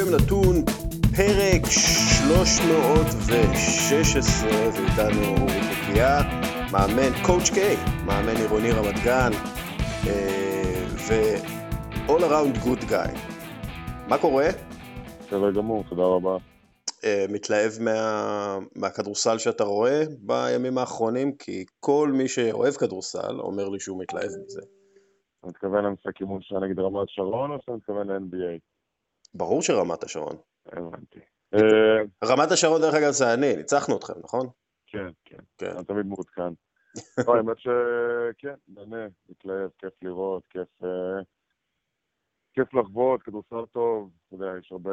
יום נתון, פרק 316, ואיתנו אורי קוקייה, מאמן קואוצ' קיי, מאמן עירוני רמת גן, אה, ו-all around good guy. מה קורה? בסדר גמור, תודה רבה. אה, מתלהב מה, מהכדורסל שאתה רואה בימים האחרונים? כי כל מי שאוהב כדורסל אומר לי שהוא מתלהב מזה. אתה מתכוון למשחק אימון שהיה נגד רמת שרון, או שאתה מתכוון ל-NBA? ברור שרמת השרון. הבנתי. אה, אה, רמת השרון, דרך אגב, זה אני, ניצחנו אתכם, נכון? כן, כן, כן. אני תמיד מעודכן. לא, האמת שכן, נהנה, מתלהב, כיף לראות, כיף... אה, כיף לחוות, כדורסל טוב, אתה יודע, יש הרבה,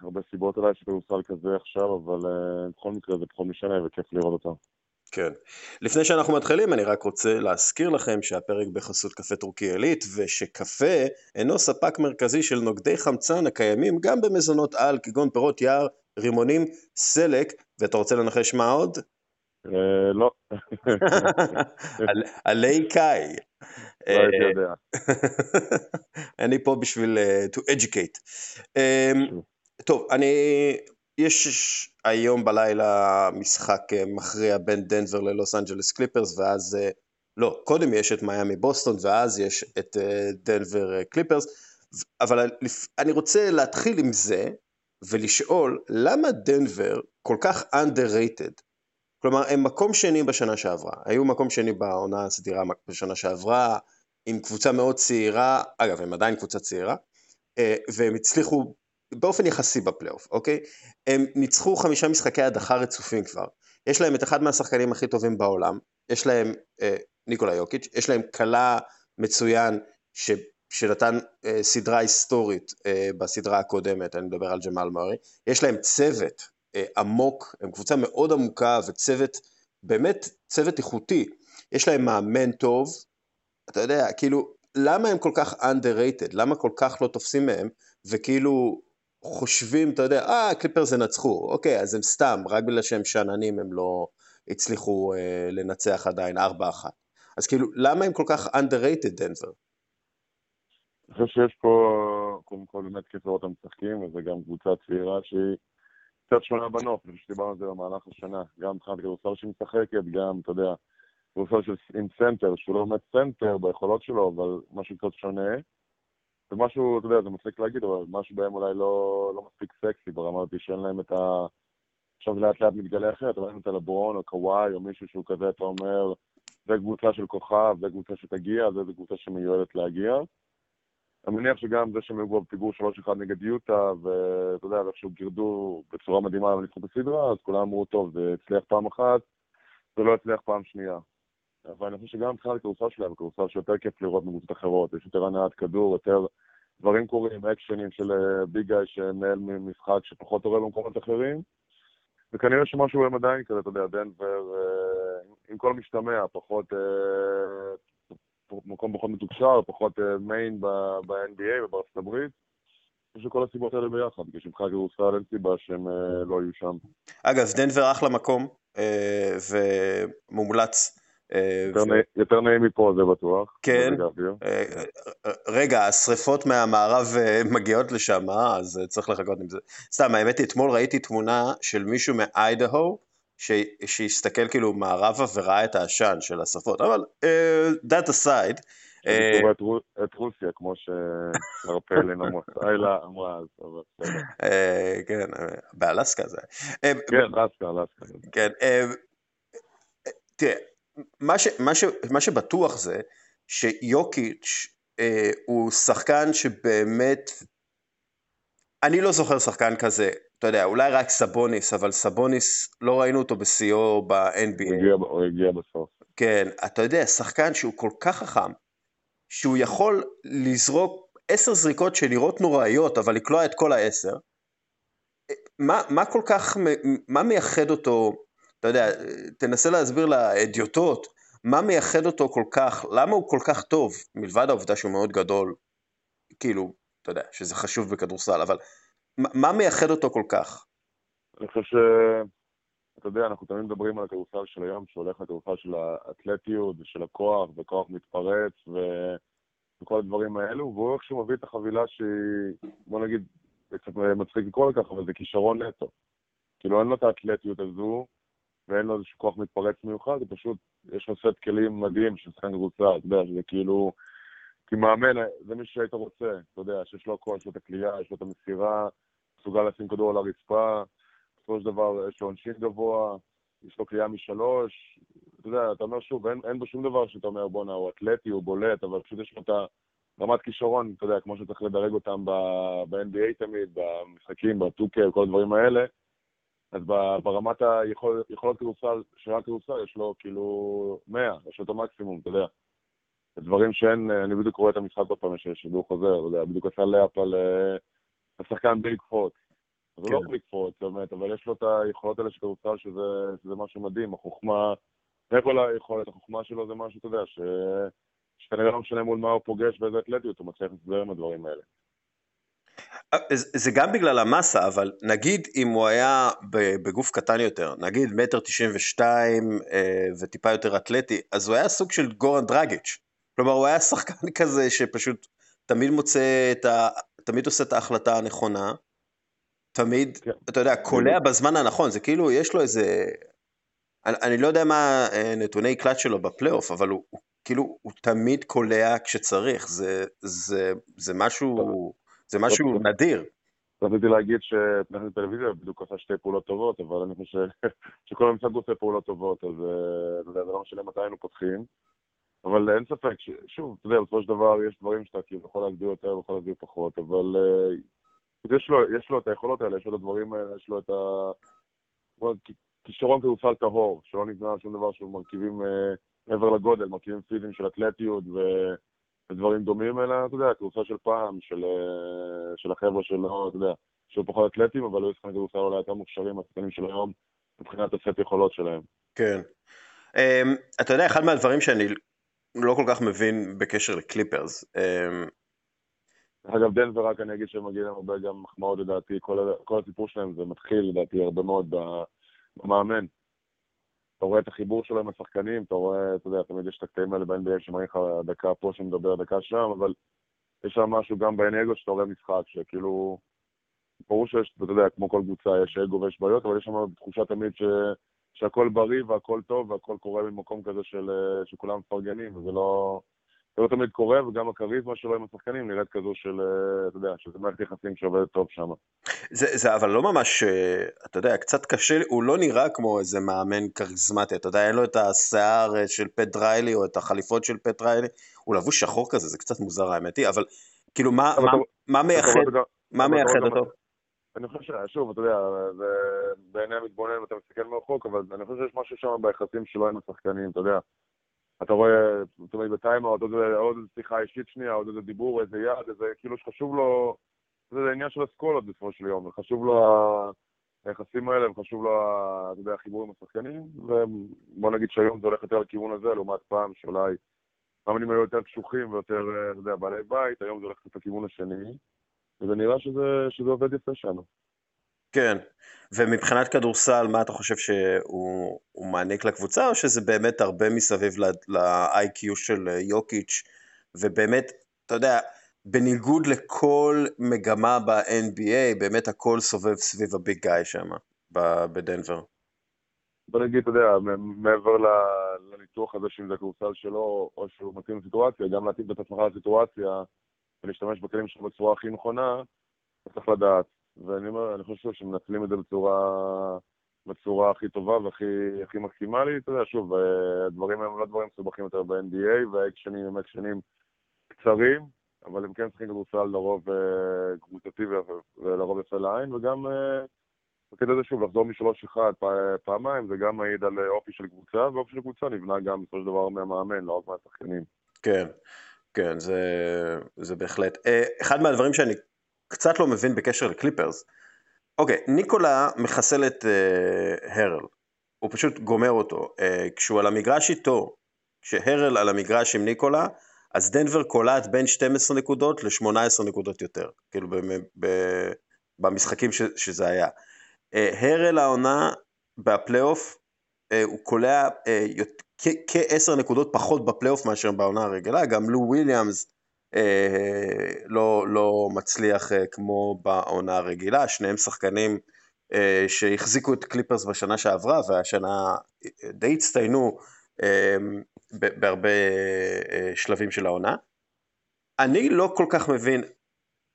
הרבה סיבות אולי שכדורסל כזה עכשיו, אבל בכל מקרה זה פחות משנה וכיף לראות אותם. כן. לפני שאנחנו מתחילים, אני רק רוצה להזכיר לכם שהפרק בחסות קפה טורקי עילית, ושקפה אינו ספק מרכזי של נוגדי חמצן הקיימים גם במזונות על, כגון פירות יער, רימונים, סלק, ואתה רוצה לנחש מה עוד? אה, לא, על- עלי קאי. לא הייתי יודע. אני פה בשביל אה, to educate. אמ, טוב, אני, יש היום בלילה משחק אה, מכריע בין דנבר ללוס אנג'לס קליפרס, ואז, אה, לא, קודם יש את מיאמי בוסטון, ואז יש את אה, דנבר קליפרס, אבל אני רוצה להתחיל עם זה, ולשאול, למה דנבר כל כך underrated? כלומר, הם מקום שני בשנה שעברה, היו מקום שני בעונה הסדירה בשנה שעברה, עם קבוצה מאוד צעירה, אגב, הם עדיין קבוצה צעירה, והם הצליחו באופן יחסי בפלייאוף, אוקיי? הם ניצחו חמישה משחקי הדחה רצופים כבר. יש להם את אחד מהשחקנים הכי טובים בעולם, יש להם אה, ניקולה יוקיץ', יש להם כלה מצוין ש, שנתן אה, סדרה היסטורית אה, בסדרה הקודמת, אני מדבר על ג'מאל מארי, יש להם צוות אה, עמוק, הם קבוצה מאוד עמוקה וצוות, באמת צוות איכותי. יש להם מאמן טוב, אתה יודע, כאילו, למה הם כל כך underrated? למה כל כך לא תופסים מהם, וכאילו חושבים, אתה יודע, אה, קליפרס ינצחו, אוקיי, אז הם סתם, רק בגלל שהם שאננים הם לא הצליחו אה, לנצח עדיין 4-1. אז כאילו, למה הם כל כך underrated, דנבר? אני חושב שיש פה, קודם כל באמת כיף לראות אותם וזה גם קבוצה צעירה שהיא קצת שונה בנוף, אני חושב שדיברנו על זה במהלך השנה, גם מבחינת כדורסל שהיא משחקת, גם, אתה יודע, כדורסל עם סנטר, שהוא לא באמת סנטר ביכולות שלו, אבל משהו קצת שונה. ומשהו, אתה יודע, זה מצחיק להגיד, אבל משהו בהם אולי לא, לא מספיק סקסי, ברמה הזאת שאין להם את ה... עכשיו זה לאט לאט מתגלה אחרת, אבל אין את הלברון או קוואי או מישהו שהוא כזה, אתה אומר, זה קבוצה של כוכב, זה קבוצה שתגיע, זה זה קבוצה שמיועדת להגיע. אני מניח שגם זה שהם היו בפיגור 3-1 נגד יוטה, ואתה יודע, איכשהו גירדו בצורה מדהימה וניצחו את הסדרה, אז כולם אמרו, טוב, זה הצליח פעם אחת, זה לא הצליח פעם שנייה. אבל אני חושב שגם מבחינת הכדורסל שלהם, כדורסל שיותר כיף לראות מקבוצות אחרות, יש יותר הנעת כדור, יותר דברים קורים, אקשנים של אה, ביג גאי שמנהל משחק שפחות קורה במקומות אחרים. וכנראה שמשהו הם עדיין כזה, אתה יודע, דנבר, אה, עם כל המשתמע, פחות, אה, מקום פחות מתוקשר, פחות מיין ב-NBA ובארצות הברית. אני חושב שכל הסיבות האלה ביחד, כי שמבחינת כדורסל אין סיבה שהם לא יהיו שם. אגב, דנבר אחלה מקום, ומומלץ. אה, יותר נעים- מפה, זה בטוח. כן. אה, אה, רגע, השריפות מהמערב מגיעות לשם? אז צריך לחכות עם זה. סתם, האמת היא, אתמול ראיתי תמונה של מישהו מאיידהו, שהסתכל כאילו מערבה וראה את העשן של השרפות, אבל that aside, את רו- את רוסיה, כמו שהרפלין אמרה אמרה אז, אבל בסדר. כן, באלסקה זה. כן, אלסקה, אלסקה. כן, אה, תראה, מה, ש, מה, ש, מה שבטוח זה שיוקיץ' אה, הוא שחקן שבאמת, אני לא זוכר שחקן כזה, אתה יודע, אולי רק סבוניס, אבל סבוניס, לא ראינו אותו בשיאו ב-NBA. הגיע- הוא הגיע בסוף. כן, אתה יודע, שחקן שהוא כל כך חכם, שהוא יכול לזרוק עשר זריקות שנראות נוראיות, אבל לקלוע את כל העשר. מה, מה כל כך, מה מייחד אותו, אתה יודע, תנסה להסביר לאדיוטות, מה מייחד אותו כל כך, למה הוא כל כך טוב, מלבד העובדה שהוא מאוד גדול, כאילו, אתה יודע, שזה חשוב בכדורסל, אבל מה, מייחד אותו כל כך? אני חושב ש... אתה יודע, אנחנו תמיד מדברים על הכדורסל של היום, שהולך לכדורסל של האתלטיות ושל הכוח, וכוח מתפרץ, ו... וכל הדברים האלו, והוא איכשהו מביא את החבילה שהיא, בוא נגיד, זה קצת מצחיק לקרוא לכך, אבל זה כישרון נטו. כאילו אין לו את האתלטיות הזו, ואין לו איזשהו כוח מתפרץ מיוחד, זה פשוט, יש לו סט כלים מדהים של שחקן קבוצה, אתה יודע, שזה כאילו, כי מאמן, זה מי שהיית רוצה, אתה יודע, שיש לו הכל, יש לו את הכלייה, יש לו את המסירה, מסוגל לשים כדור על הרצפה, בסופו של דבר יש לו עונשין גבוה, יש לו קליעה משלוש, אתה יודע, אתה אומר שוב, אין, אין בו שום דבר שאתה אומר, בואנה, הוא אתלטי, הוא בולט, אבל פשוט יש לו את הרמת כישרון, אתה יודע, כמו שצריך לדרג אותם ב-NBA תמיד, במשחקים, בטוקר, כל הדברים האלה. אז ברמת היכולות כדורסל, של הכדורסל, יש לו כאילו 100, יש לו את המקסימום, אתה יודע. דברים שאין, אני בדיוק רואה את המשחק עוד פעם, ששידור חוזר, אתה יודע, בדיוק עשה לייאפ על אה, השחקן ביג פרוט. זה לא ביג פרוט, באמת, אבל יש לו את היכולות האלה של כדורסל, שזה, משהו מדהים, החוכמה, מעבר ליכולת, החוכמה שלו זה משהו, אתה יודע. שכנראה לא משנה מול מה הוא פוגש ואיזה אתלטיות, הוא מצליח להסתדר עם הדברים האלה. אה, זה גם בגלל המסה, אבל נגיד אם הוא היה בגוף קטן יותר, נגיד מטר תשעים ושתיים אה, וטיפה יותר אתלטי, אז הוא היה סוג של גורן דרגיץ'. כלומר, הוא היה שחקן כזה שפשוט תמיד מוצא את ה... תמיד עושה את ההחלטה הנכונה, תמיד, כן. אתה יודע, קולע בזמן הנכון, זה כאילו, יש לו איזה... אני, אני לא יודע מה אה, נתוני קלט שלו בפלייאוף, אבל הוא, הוא כאילו, הוא תמיד קולע כשצריך, זה, זה, זה משהו... זה משהו נדיר. רציתי להגיד שתכנית טלוויזיה בדיוק עושה שתי פעולות טובות, אבל אני חושב שכל המשחק עושה פעולות טובות, אז אה, זה לא משנה מתי היינו פותחים. אבל אין ספק, שוב, אתה יודע, בסופו של דבר יש דברים שאתה כאילו יכול להגדיר יותר ויכול להגדיר פחות, אבל אה, יש לו, יש לו את היכולות האלה, יש לו את הדברים האלה, יש לו את ה... כישרון כדורסל טהור, שלא נבנה על שום דבר שהוא מרכיבים אה, מעבר לגודל, מרכיבים פיזיים של אתלטיות ו... ודברים דומים, אלא, אתה יודע, כדורסל של פעם, של, אה, של החבר'ה שלו, אתה יודע, שהיו פחות אתלטים, אבל היו שחקנים כדורסל אולי יותר מוכשרים מהשחקנים של היום, מבחינת הסט יכולות שלהם. כן. Um, אתה יודע, אחד מהדברים שאני לא כל כך מבין בקשר לקליפרס, um... אגב, דנבר, רק אני אגיד שהם מגיעים להם הרבה גם מחמאות לדעתי, כל, כל הסיפור שלהם זה מתחיל לדעתי הרבה מאוד במאמן. אתה רואה את החיבור שלו עם השחקנים, אתה רואה, אתה יודע, תמיד יש את הקטעים האלה ב-NBA שמראים לך דקה פה שמדבר, דקה שם, אבל יש שם משהו גם אגו שאתה רואה משחק, שכאילו, ברור שיש, אתה יודע, כמו כל קבוצה יש אגו ויש בעיות, אבל יש שם תחושה תמיד ש... שהכל בריא והכל טוב והכל קורה ממקום כזה של, שכולם מפרגנים, וזה לא... זה לא תמיד קורה, וגם הכריזמה שלו עם השחקנים נראית כזו של, אה, אתה יודע, שזה מערכת יחסים שעובדת טוב שם. זה, זה אבל לא ממש, אה, אתה יודע, קצת קשה, הוא לא נראה כמו איזה מאמן כריזמטי, אתה יודע, אין לו את השיער אה, של פט ריילי או את החליפות של פט ריילי, הוא לבוש שחור כזה, זה קצת מוזר האמת היא, אבל כאילו, מה, מה, מה מייחד, מה מייחד אותו? אני חושב ששוב, אתה יודע, בעיני המתבונן אתה מסתכל מרחוק, אבל אני חושב שיש משהו שם ביחסים שלו עם השחקנים, אתה יודע. אתה רואה, זאת אומרת, בטיימאוט, עוד, איזה שיחה אישית שנייה, עוד איזה דיבור, איזה יד, איזה, כאילו שחשוב לו, זה עניין של אסכולות בסופו של יום, וחשוב לו היחסים האלה, וחשוב לו, אתה יודע, החיבור עם השחקנים, ובוא נגיד שהיום זה הולך יותר לכיוון הזה, לעומת פעם שאולי מאמנים היו יותר קשוחים ויותר, אתה יודע, בעלי בית, היום זה הולך לכיוון השני, וזה נראה שזה, שזה עובד יפה שם. כן, ומבחינת כדורסל, מה אתה חושב שהוא מעניק לקבוצה, או שזה באמת הרבה מסביב ל-IQ של יוקיץ', ובאמת, אתה יודע, בניגוד לכל מגמה ב-NBA, באמת הכל סובב סביב הביג גאי שם, בדנבר. בוא נגיד, אתה יודע, מעבר לניתוח הזה שאם זה הכדורסל שלו, או שהוא מתאים לסיטואציה, גם להתאים את עצמך לסיטואציה, ולהשתמש בכלים שלו בצורה הכי נכונה, צריך לדעת. ואני אומר, אני חושב שמנצלים את זה בצורה, בצורה הכי טובה והכי מקסימלית. אתה יודע, שוב, הדברים האלה לא דברים מסובכים יותר ב-NBA, והאקשנים הם אקשנים קצרים, אבל הם כן צריכים כדורסל לרוב אה, קבוצתי ולרוב יפה לעין, וגם אה, בקטע הזה שוב, לחזור משלוש אחד פעמיים, זה גם מעיד על אופי של קבוצה, ואופי של קבוצה נבנה גם בסופו של דבר מהמאמן, לא רק מהשחקנים. כן, כן, זה, זה בהחלט. אה, אחד מהדברים שאני קצת לא מבין בקשר לקליפרס. אוקיי, ניקולה מחסל את אה, הרל, הוא פשוט גומר אותו. אה, כשהוא על המגרש איתו, כשהרל על המגרש עם ניקולה, אז דנבר קולט בין 12 נקודות ל-18 נקודות יותר, כאילו ב- ב- במשחקים ש- שזה היה. אה, הרל העונה בפלייאוף, אה, הוא קולע אה, כ-10 נקודות פחות בפלייאוף מאשר בעונה הרגילה, גם לו וויליאמס אה, לא, לא מצליח אה, כמו בעונה הרגילה, שניהם שחקנים אה, שהחזיקו את קליפרס בשנה שעברה, והשנה די הצטיינו בהרבה שלבים של העונה. אני לא כל כך מבין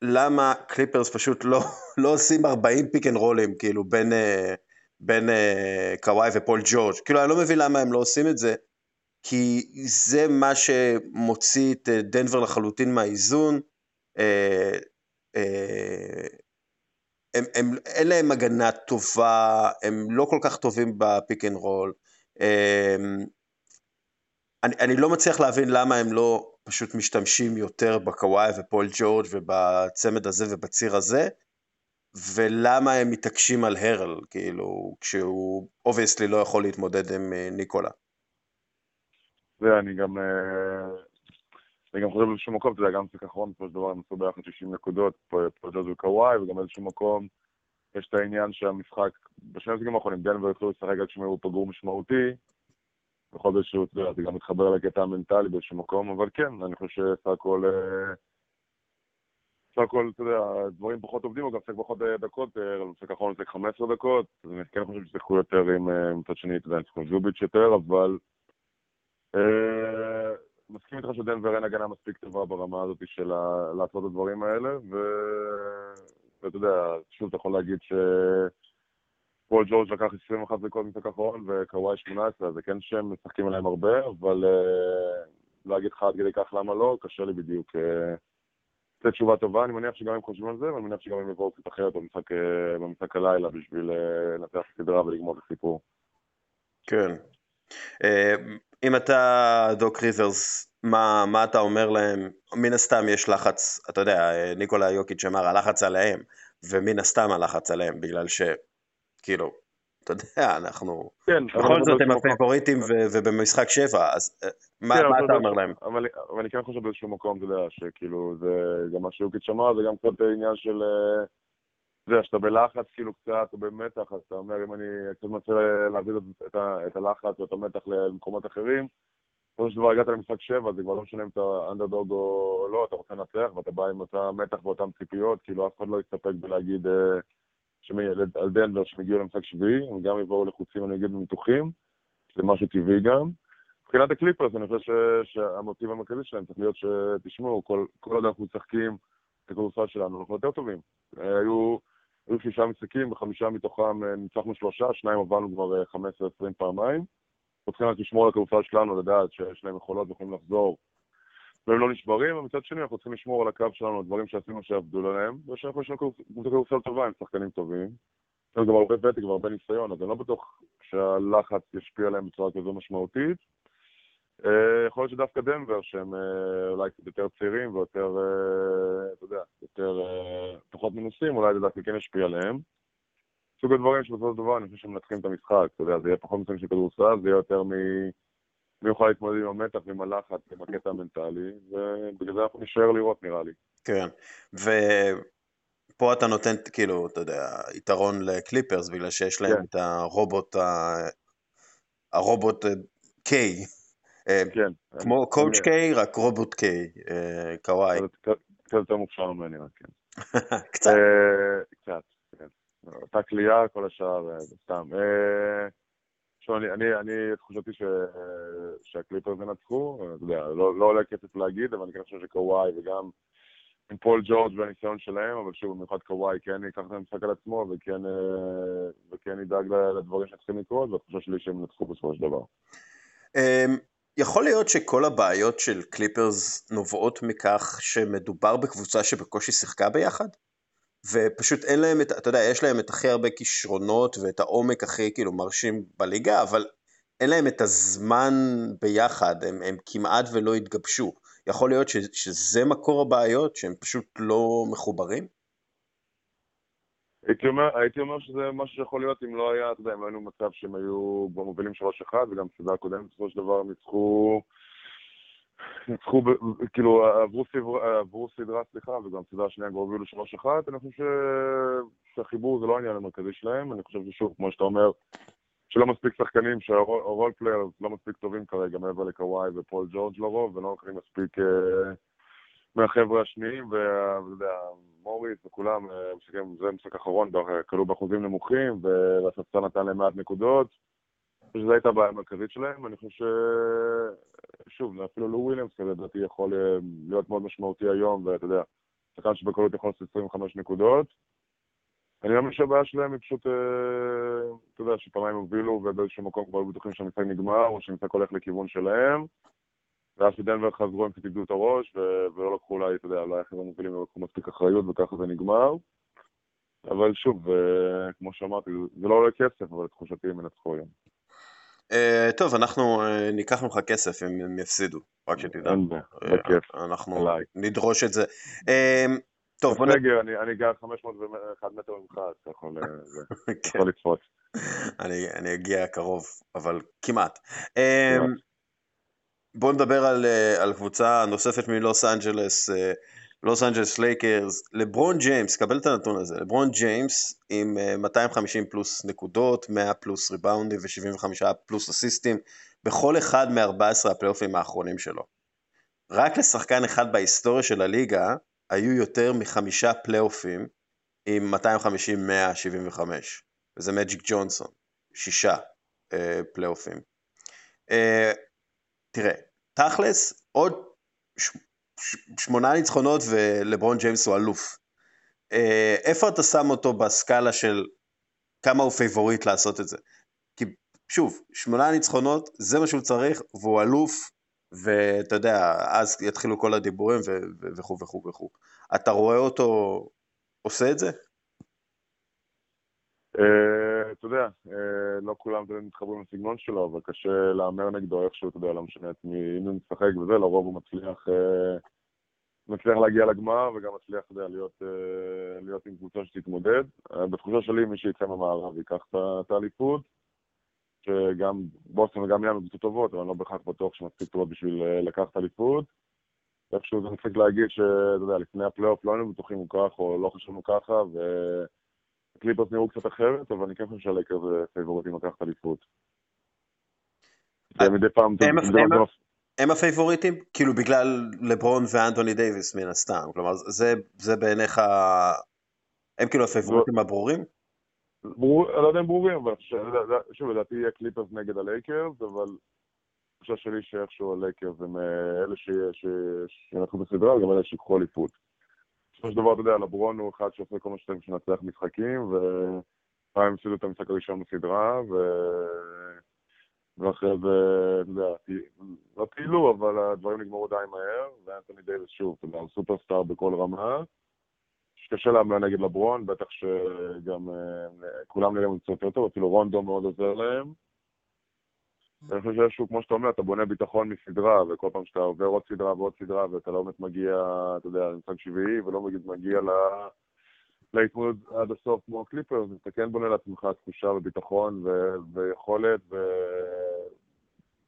למה קליפרס פשוט לא, לא עושים 40 פיק אנד רולים, כאילו, בין, בין קוואי ופול ג'ורג'. כאילו, אני לא מבין למה הם לא עושים את זה, כי זה מה שמוציא את דנבר לחלוטין מהאיזון. הם, הם, אין להם הגנה טובה, הם לא כל כך טובים בפיק אנד רול. אני, אני לא מצליח להבין למה הם לא פשוט משתמשים יותר בקוואי ופול ג'ורג' ובצמד הזה ובציר הזה, ולמה הם מתעקשים על הרל, כאילו, כשהוא obviously לא יכול להתמודד עם אה, ואני גם, אה, אני גם חושב באיזשהו מקום, אתה יודע, גם צריך אחרון, בסופו של דבר הם עשו ביחד 60 נקודות, פה ג'וז וקוואי, וגם באיזשהו מקום יש את העניין שהמשחק, בשני המשחקים האחרונים, דנבר התחילו לשחק עד שהוא פגור משמעותי, בכל שהוא, אתה יודע, זה גם מתחבר לקטע המנטלי באיזשהו מקום, אבל כן, אני חושב שסך הכל, אה, סך הכל, אתה יודע, דברים פחות עובדים, הוא גם משחק פחות דקות, במשחק האחרון משחק 15 דקות, אז אני כן חושב ששיחקו יותר עם, מצד שני, אתה יודע, זוביץ' יותר, אבל... אה, מסכים איתך שדנבר אין הגנה מספיק טובה ברמה הזאת של לעשות את הדברים האלה, ואתה יודע, שוב, אתה יכול להגיד ש... פול ג'ורג' לקח 21 דקות משחק האחרון וקוואי 18, זה כן שהם משחקים עליהם הרבה, אבל uh, להגיד לך עד כדי כך למה לא, קשה לי בדיוק. לתת uh, תשובה טובה, אני מניח שגם הם חושבים על זה, ואני מניח שגם הם יבואו קצת אחרת במשחק, במשחק הלילה בשביל לנצח סדרה ולגמור את הסיפור. כן. אם אתה דוק ריברס, מה, מה אתה אומר להם? מן הסתם יש לחץ, אתה יודע, ניקולה יוקיץ' אמר, הלחץ עליהם, ומן הסתם הלחץ עליהם, בגלל ש... כאילו, אתה יודע, אנחנו... כן. בכל זאת הם הפייבוריטים ובמשחק שבע, אז אה, מה כן, אתה אומר להם? אבל אני כן חושב באיזשהו מקום, אתה יודע, שכאילו, זה גם מה שיוקיץ' אמר, זה גם קצת עניין של... אה, יודע, שאתה בלחץ כאילו קצת, או במתח, אז אתה אומר, אם אני קצת מנסה להביא את הלחץ ואת המתח למקומות אחרים, בסופו של דבר הגעת למשחק שבע, זה כבר לא משנה אם אתה אנדרדוג או לא, אתה רוצה לנצח, ואתה בא עם אותה מתח ואותן ציפיות, כאילו אף אחד לא יסתפק בלהגיד אה, על דנבר שהם הגיעו למשחק שביעי, הם גם יבואו לחוצים, אני אגיד, במתוחים, זה משהו טבעי גם. מבחינת הקליפרס, אני חושב שהמוטיב המרכזי שלהם צריך להיות שתשמעו, כל, עוד אנחנו משחקים את הכדורסל שלנו, אנחנו יותר טובים. היו, היו שישה משחקים, וחמישה מתוכם אה, ניצחנו שלושה, שניים עברנו כבר 15-20 אה, פעמיים. אנחנו צריכים רק לשמור על הכדורסל שלנו, לדעת שיש להם יכולות ויכולים לחזור והם לא נשברים, ומצד שני אנחנו צריכים לשמור על הקו שלנו, הדברים שעשינו שעבדו להם, ושאנחנו יש לנו כדורסל טובה עם שחקנים טובים. יש גם הרבה ותק והרבה ניסיון, אז אני לא בטוח שהלחץ ישפיע עליהם בצורה כזו משמעותית. אה, יכול להיות שדווקא דנבר, שהם אה, אולי קצת יותר צעירים ויותר, אה, אתה יודע, יותר פחות מנוסים, אולי זה דווקא כן ישפיע עליהם. סוג הדברים שבסופו של דבר אני חושב שמנתחים את המשחק, אתה יודע, זה יהיה פחות משחק של כדורסל, זה יהיה יותר מ... מי יוכל להתמודד עם המתח ועם הלחץ, עם הקטע המנטלי, ובגלל זה אנחנו נשאר לראות נראה לי. כן, ופה אתה נותן, כאילו, אתה יודע, יתרון לקליפרס, בגלל שיש להם כן. את הרובוט, ה... הרובוט קיי. אה, כן. כמו קואוצ' קיי, רק רובוט קיי, אה, קוואי. קצת יותר מוכשר ממני, רק כן. קצת. אה, קצת, כן. אותה כליאה, כל השאר, סתם. עכשיו, אני, אני, אני תחושתי ש, שהקליפרס ינצחו, אתה יודע, לא, לא עולה כסף להגיד, אבל אני כן חושב שקוואי וגם עם פול ג'ורג' והניסיון שלהם, אבל שוב, במיוחד קוואי כן ייקח את המשחק על עצמו וכן, אה, וכן ידאג לדברים שצריכים לקרות, והתחושה שלי שהם ינצחו בסופו של דבר. יכול להיות שכל הבעיות של קליפרס נובעות מכך שמדובר בקבוצה שבקושי שיחקה ביחד? ופשוט אין להם את, אתה יודע, יש להם את הכי הרבה כישרונות ואת העומק הכי כאילו מרשים בליגה, אבל אין להם את הזמן ביחד, הם, הם כמעט ולא התגבשו. יכול להיות ש, שזה מקור הבעיות, שהם פשוט לא מחוברים? הייתי אומר, הייתי אומר שזה משהו שיכול להיות אם לא היה, אתה יודע, אם לא היינו במצב שהם היו כבר מובילים 3-1, וגם בסדרה הקודמת בסופו של דבר הם ניצחו ניצחו, כאילו, עברו, סדרה, עברו סדרה, סליחה, וגם סדרה שנייה כבר הובילו 3-1, אני חושב ש... שהחיבור זה לא העניין המרכזי שלהם, אני חושב ששוב, כמו שאתה אומר, שלא מספיק שחקנים, שה role players לא מספיק טובים כרגע, מעבר לקוואי ופול ג'ורג' לרוב, ולא יכולים מספיק, אה, מהחבר'ה השניים, ואתה יודע, מוריס וכולם, זה משחק אחרון, כלו באחוזים נמוכים, והספסל נתן להם מעט נקודות. אני חושב שזו הייתה הבעיה המרכזית שלהם, אני חושב ש... שוב, אפילו לו וויליאמס כזה, לדעתי, יכול להיות מאוד משמעותי היום, ואתה יודע, שחקן שבקלות יכול לעשות 25 נקודות. אני מאמין שהבעיה שלהם היא פשוט, אתה יודע, שפעמיים הובילו ובאיזשהו מקום כבר בטוחים שהמשחק נגמר, או שהמשחק הולך לכיוון שלהם. ואז שדנבר חזרו הם קצת איבדו את הראש, ולא לקחו אולי, אתה יודע, אולי אחרים מובילים לא לקחו מספיק אחריות, וככה זה נגמר. אבל שוב, כמו שאמרתי, זה לא עולה כסף, אבל תחושתי הם ינצחו היום. טוב, אנחנו ניקח ממך כסף אם הם יפסידו, רק שתדע. אין בעיה, בכיף. אנחנו נדרוש את זה. טוב, בוא נ... בסגר, אני גר 501 מטר ממך, אז אתה יכול כן. לצפות. אני אגיע קרוב, אבל כמעט. בואו נדבר על, על קבוצה נוספת מלוס אנג'לס, לוס אנג'לס לייקרס, לברון ג'יימס, קבל את הנתון הזה, לברון ג'יימס עם 250 פלוס נקודות, 100 פלוס ריבאונדים ו-75 פלוס אסיסטים, בכל אחד מ-14 הפלייאופים האחרונים שלו. רק לשחקן אחד בהיסטוריה של הליגה היו יותר מחמישה פלייאופים עם 250-175, וזה מג'יק ג'ונסון, שישה אה, פלייאופים. אה, תראה, תכלס, עוד ש, ש, שמונה ניצחונות ולברון ג'יימס הוא אלוף. אה, איפה אתה שם אותו בסקאלה של כמה הוא פייבוריט לעשות את זה? כי שוב, שמונה ניצחונות, זה מה שהוא צריך, והוא אלוף, ואתה יודע, אז יתחילו כל הדיבורים וכו' וכו' וכו'. אתה רואה אותו עושה את זה? אה, אתה יודע, אה, לא כולם מתחברים לסגנון שלו, אבל קשה להמר נגדו איכשהו, אתה יודע, לא משנה את מי הוא משחק וזה, לרוב הוא מצליח, אה, מצליח להגיע לגמר, וגם מצליח, אתה יודע, להיות, להיות עם קבוצה שתתמודד. בתחושה שלי, מי שיצא מהמערב ייקח את האליפות, שגם בוסטון וגם מיאמי קבוצות טובות, אבל אני לא בהכרח בטוח שמספיק טובות בשביל לקחת אליפות. איפשהו זה מצחיק להגיד שאתה יודע, לפני הפלייאוף לא היינו בטוחים הוא ככה, או לא חשבנו ככה, והקליפרס נראו קצת אחרת, אבל אני כן חושב שהלייקרס זה פייבוריטים לקחת אליפות. מדי פעם... הם הפייבוריטים? כאילו בגלל לברון ואנטוני דייוויס מן הסתם, כלומר זה בעיניך, הם כאילו הפייבוריטים הברורים? אני לא יודע אם ברורים, אבל שוב, לדעתי יהיה קליפרס נגד הלייקרס, אבל התחושה שלי שאיכשהו הלייקרס הם אה, אלה שינצחו בסדרה, וגם אלה שיקחו אליפות. בסופו של דבר, אתה יודע, לברון הוא אחד שעושה כל מה שצריך בשביל משחקים, ופעם הפסידו את המשחק הראשון בסדרה, ו... ואחרי זה, אתה יודע, לא טיילו, אבל הדברים נגמרו די מהר, ואנתוני דייוויס שוב, אתה יודע, הוא סופרסטאר בכל רמה. שקשה להם נגד לברון, בטח שגם אה, כולם נראים קצת יותר טוב, אפילו רונדו מאוד עוזר להם. אני חושב שאיזשהו, כמו שאתה אומר, אתה בונה ביטחון מסדרה, וכל פעם שאתה עובר עוד סדרה ועוד סדרה, ואתה לא באמת מגיע, אתה יודע, למשחק שביעי, ולא מגיע ל... להתמודד עד הסוף כמו הקליפרס, אתה כן בונה לעצמך תחושה וביטחון ו... ויכולת ו...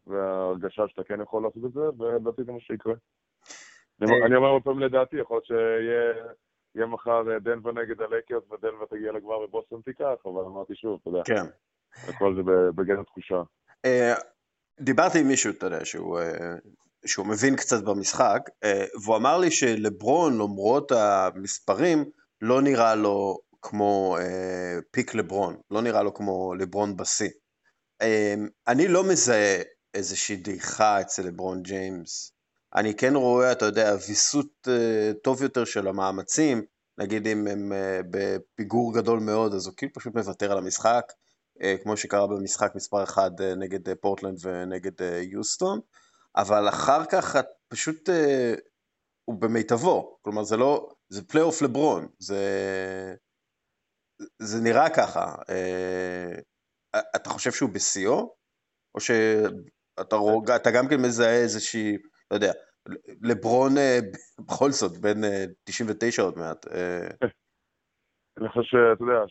והרגשה שאתה כן יכול לעשות את זה, ולדעתי זה מה שיקרה. אני אומר עוד פעם לדעתי, יכול להיות שיהיה מחר דנבר נגד הלייקרס ודנבר תגיע לגמר ובוסטון תיקח, אבל אמרתי שוב, אתה יודע. כן. הכל זה בגדר תחושה. אה, דיברתי עם מישהו, אתה יודע, שהוא, אה, שהוא מבין קצת במשחק, אה, והוא אמר לי שלברון, למרות המספרים, לא נראה לו כמו פיק לברון, לא נראה לו כמו לברון בשיא. אני לא מזהה איזושהי דעיכה אצל לברון ג'יימס. אני כן רואה, אתה יודע, ויסות טוב יותר של המאמצים, נגיד אם הם בפיגור גדול מאוד, אז הוא כאילו פשוט מוותר על המשחק. אה, כמו שקרה במשחק מספר 1 אה, נגד אה, פורטלנד ונגד יוסטון, אבל אחר כך את פשוט, הוא במיטבו, כלומר זה לא, זה פלייאוף לברון, זה, זה נראה ככה. אתה חושב שהוא בשיאו? או שאתה רוג... אתה גם כן מזהה איזושהי, לא יודע, לברון בכל זאת, בין 99 עוד מעט. אני חושב שאתה יודע,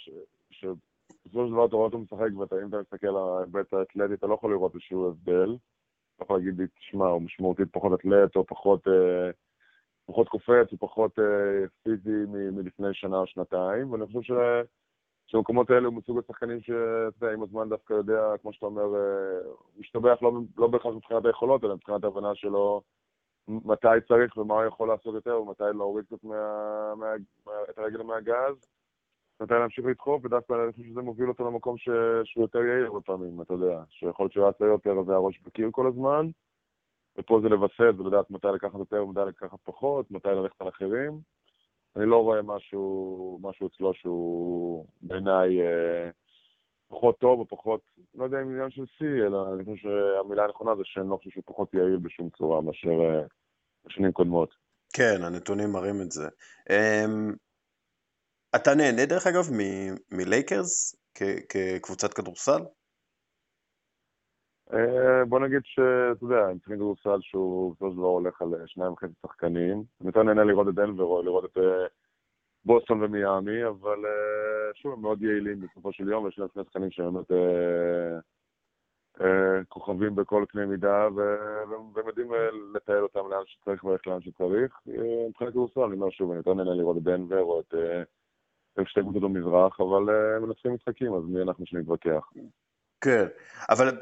בסופו של דבר אתה רואה אותו משחק, ואם אתה מסתכל על ההיבט האתלטי, אתה לא יכול לראות איזשהו הבדל. אתה יכול להגיד לי, תשמע, הוא משמעותית פחות אתלט, או פחות, אה, פחות קופץ, הוא פחות אה, פיזי מלפני שנה או שנתיים, ואני חושב ש... שהמקומות האלה הוא מסוג השחקנים שאתה יודע, עם הזמן דווקא יודע, כמו שאתה אומר, אה, משתבח לא, לא בהכרח מבחינת היכולות, אלא מבחינת ההבנה שלו מתי צריך ומה הוא יכול לעשות יותר, ומתי להוריד קצת מה, מה, את הרגל מהגז, מתי להמשיך לדחוף, ודווקא אני חושב שזה מוביל אותו למקום ש, שהוא יותר יעיל הרבה פעמים, אתה יודע, שיכול להיות שהוא יותר והראש בקיר כל הזמן, ופה זה לווסת ולדעת מתי לקחת יותר ומתי לקחת פחות, מתי ללכת על אחרים. אני לא רואה משהו, משהו אצלו שהוא בעיניי אה, פחות טוב או פחות, לא יודע אם עניין של שיא, אלא אני חושב שהמילה הנכונה זה שאני לא חושב שהוא פחות יעיל בשום צורה מאשר אה, בשנים קודמות. כן, הנתונים מראים את זה. Um, אתה נהנה דרך אגב מלייקרס כקבוצת כדורסל? אה, בוא נגיד שאתה יודע, הם צריכים כדורסל שהוא בסופו של דבר הולך על שניים וחצי שחקנים. אני יותר נהנה לראות את דנבר או לראות את אה, בוסטון ומיאמי, אבל אה, שוב, הם מאוד יעילים בסופו של יום, ויש להם שני שחקנים שהם באמת כוכבים בכל קנה מידה, והם יודעים לטייל אותם לאן שצריך ואיך לאן שצריך. מבחינת כדורסל, אני אומר שוב, אני יותר נהנה לראות את דנבר או את שתי קבוצות במזרח, אבל הם מנצחים משחקים, אז מי אנחנו שנתווכח. כן, אבל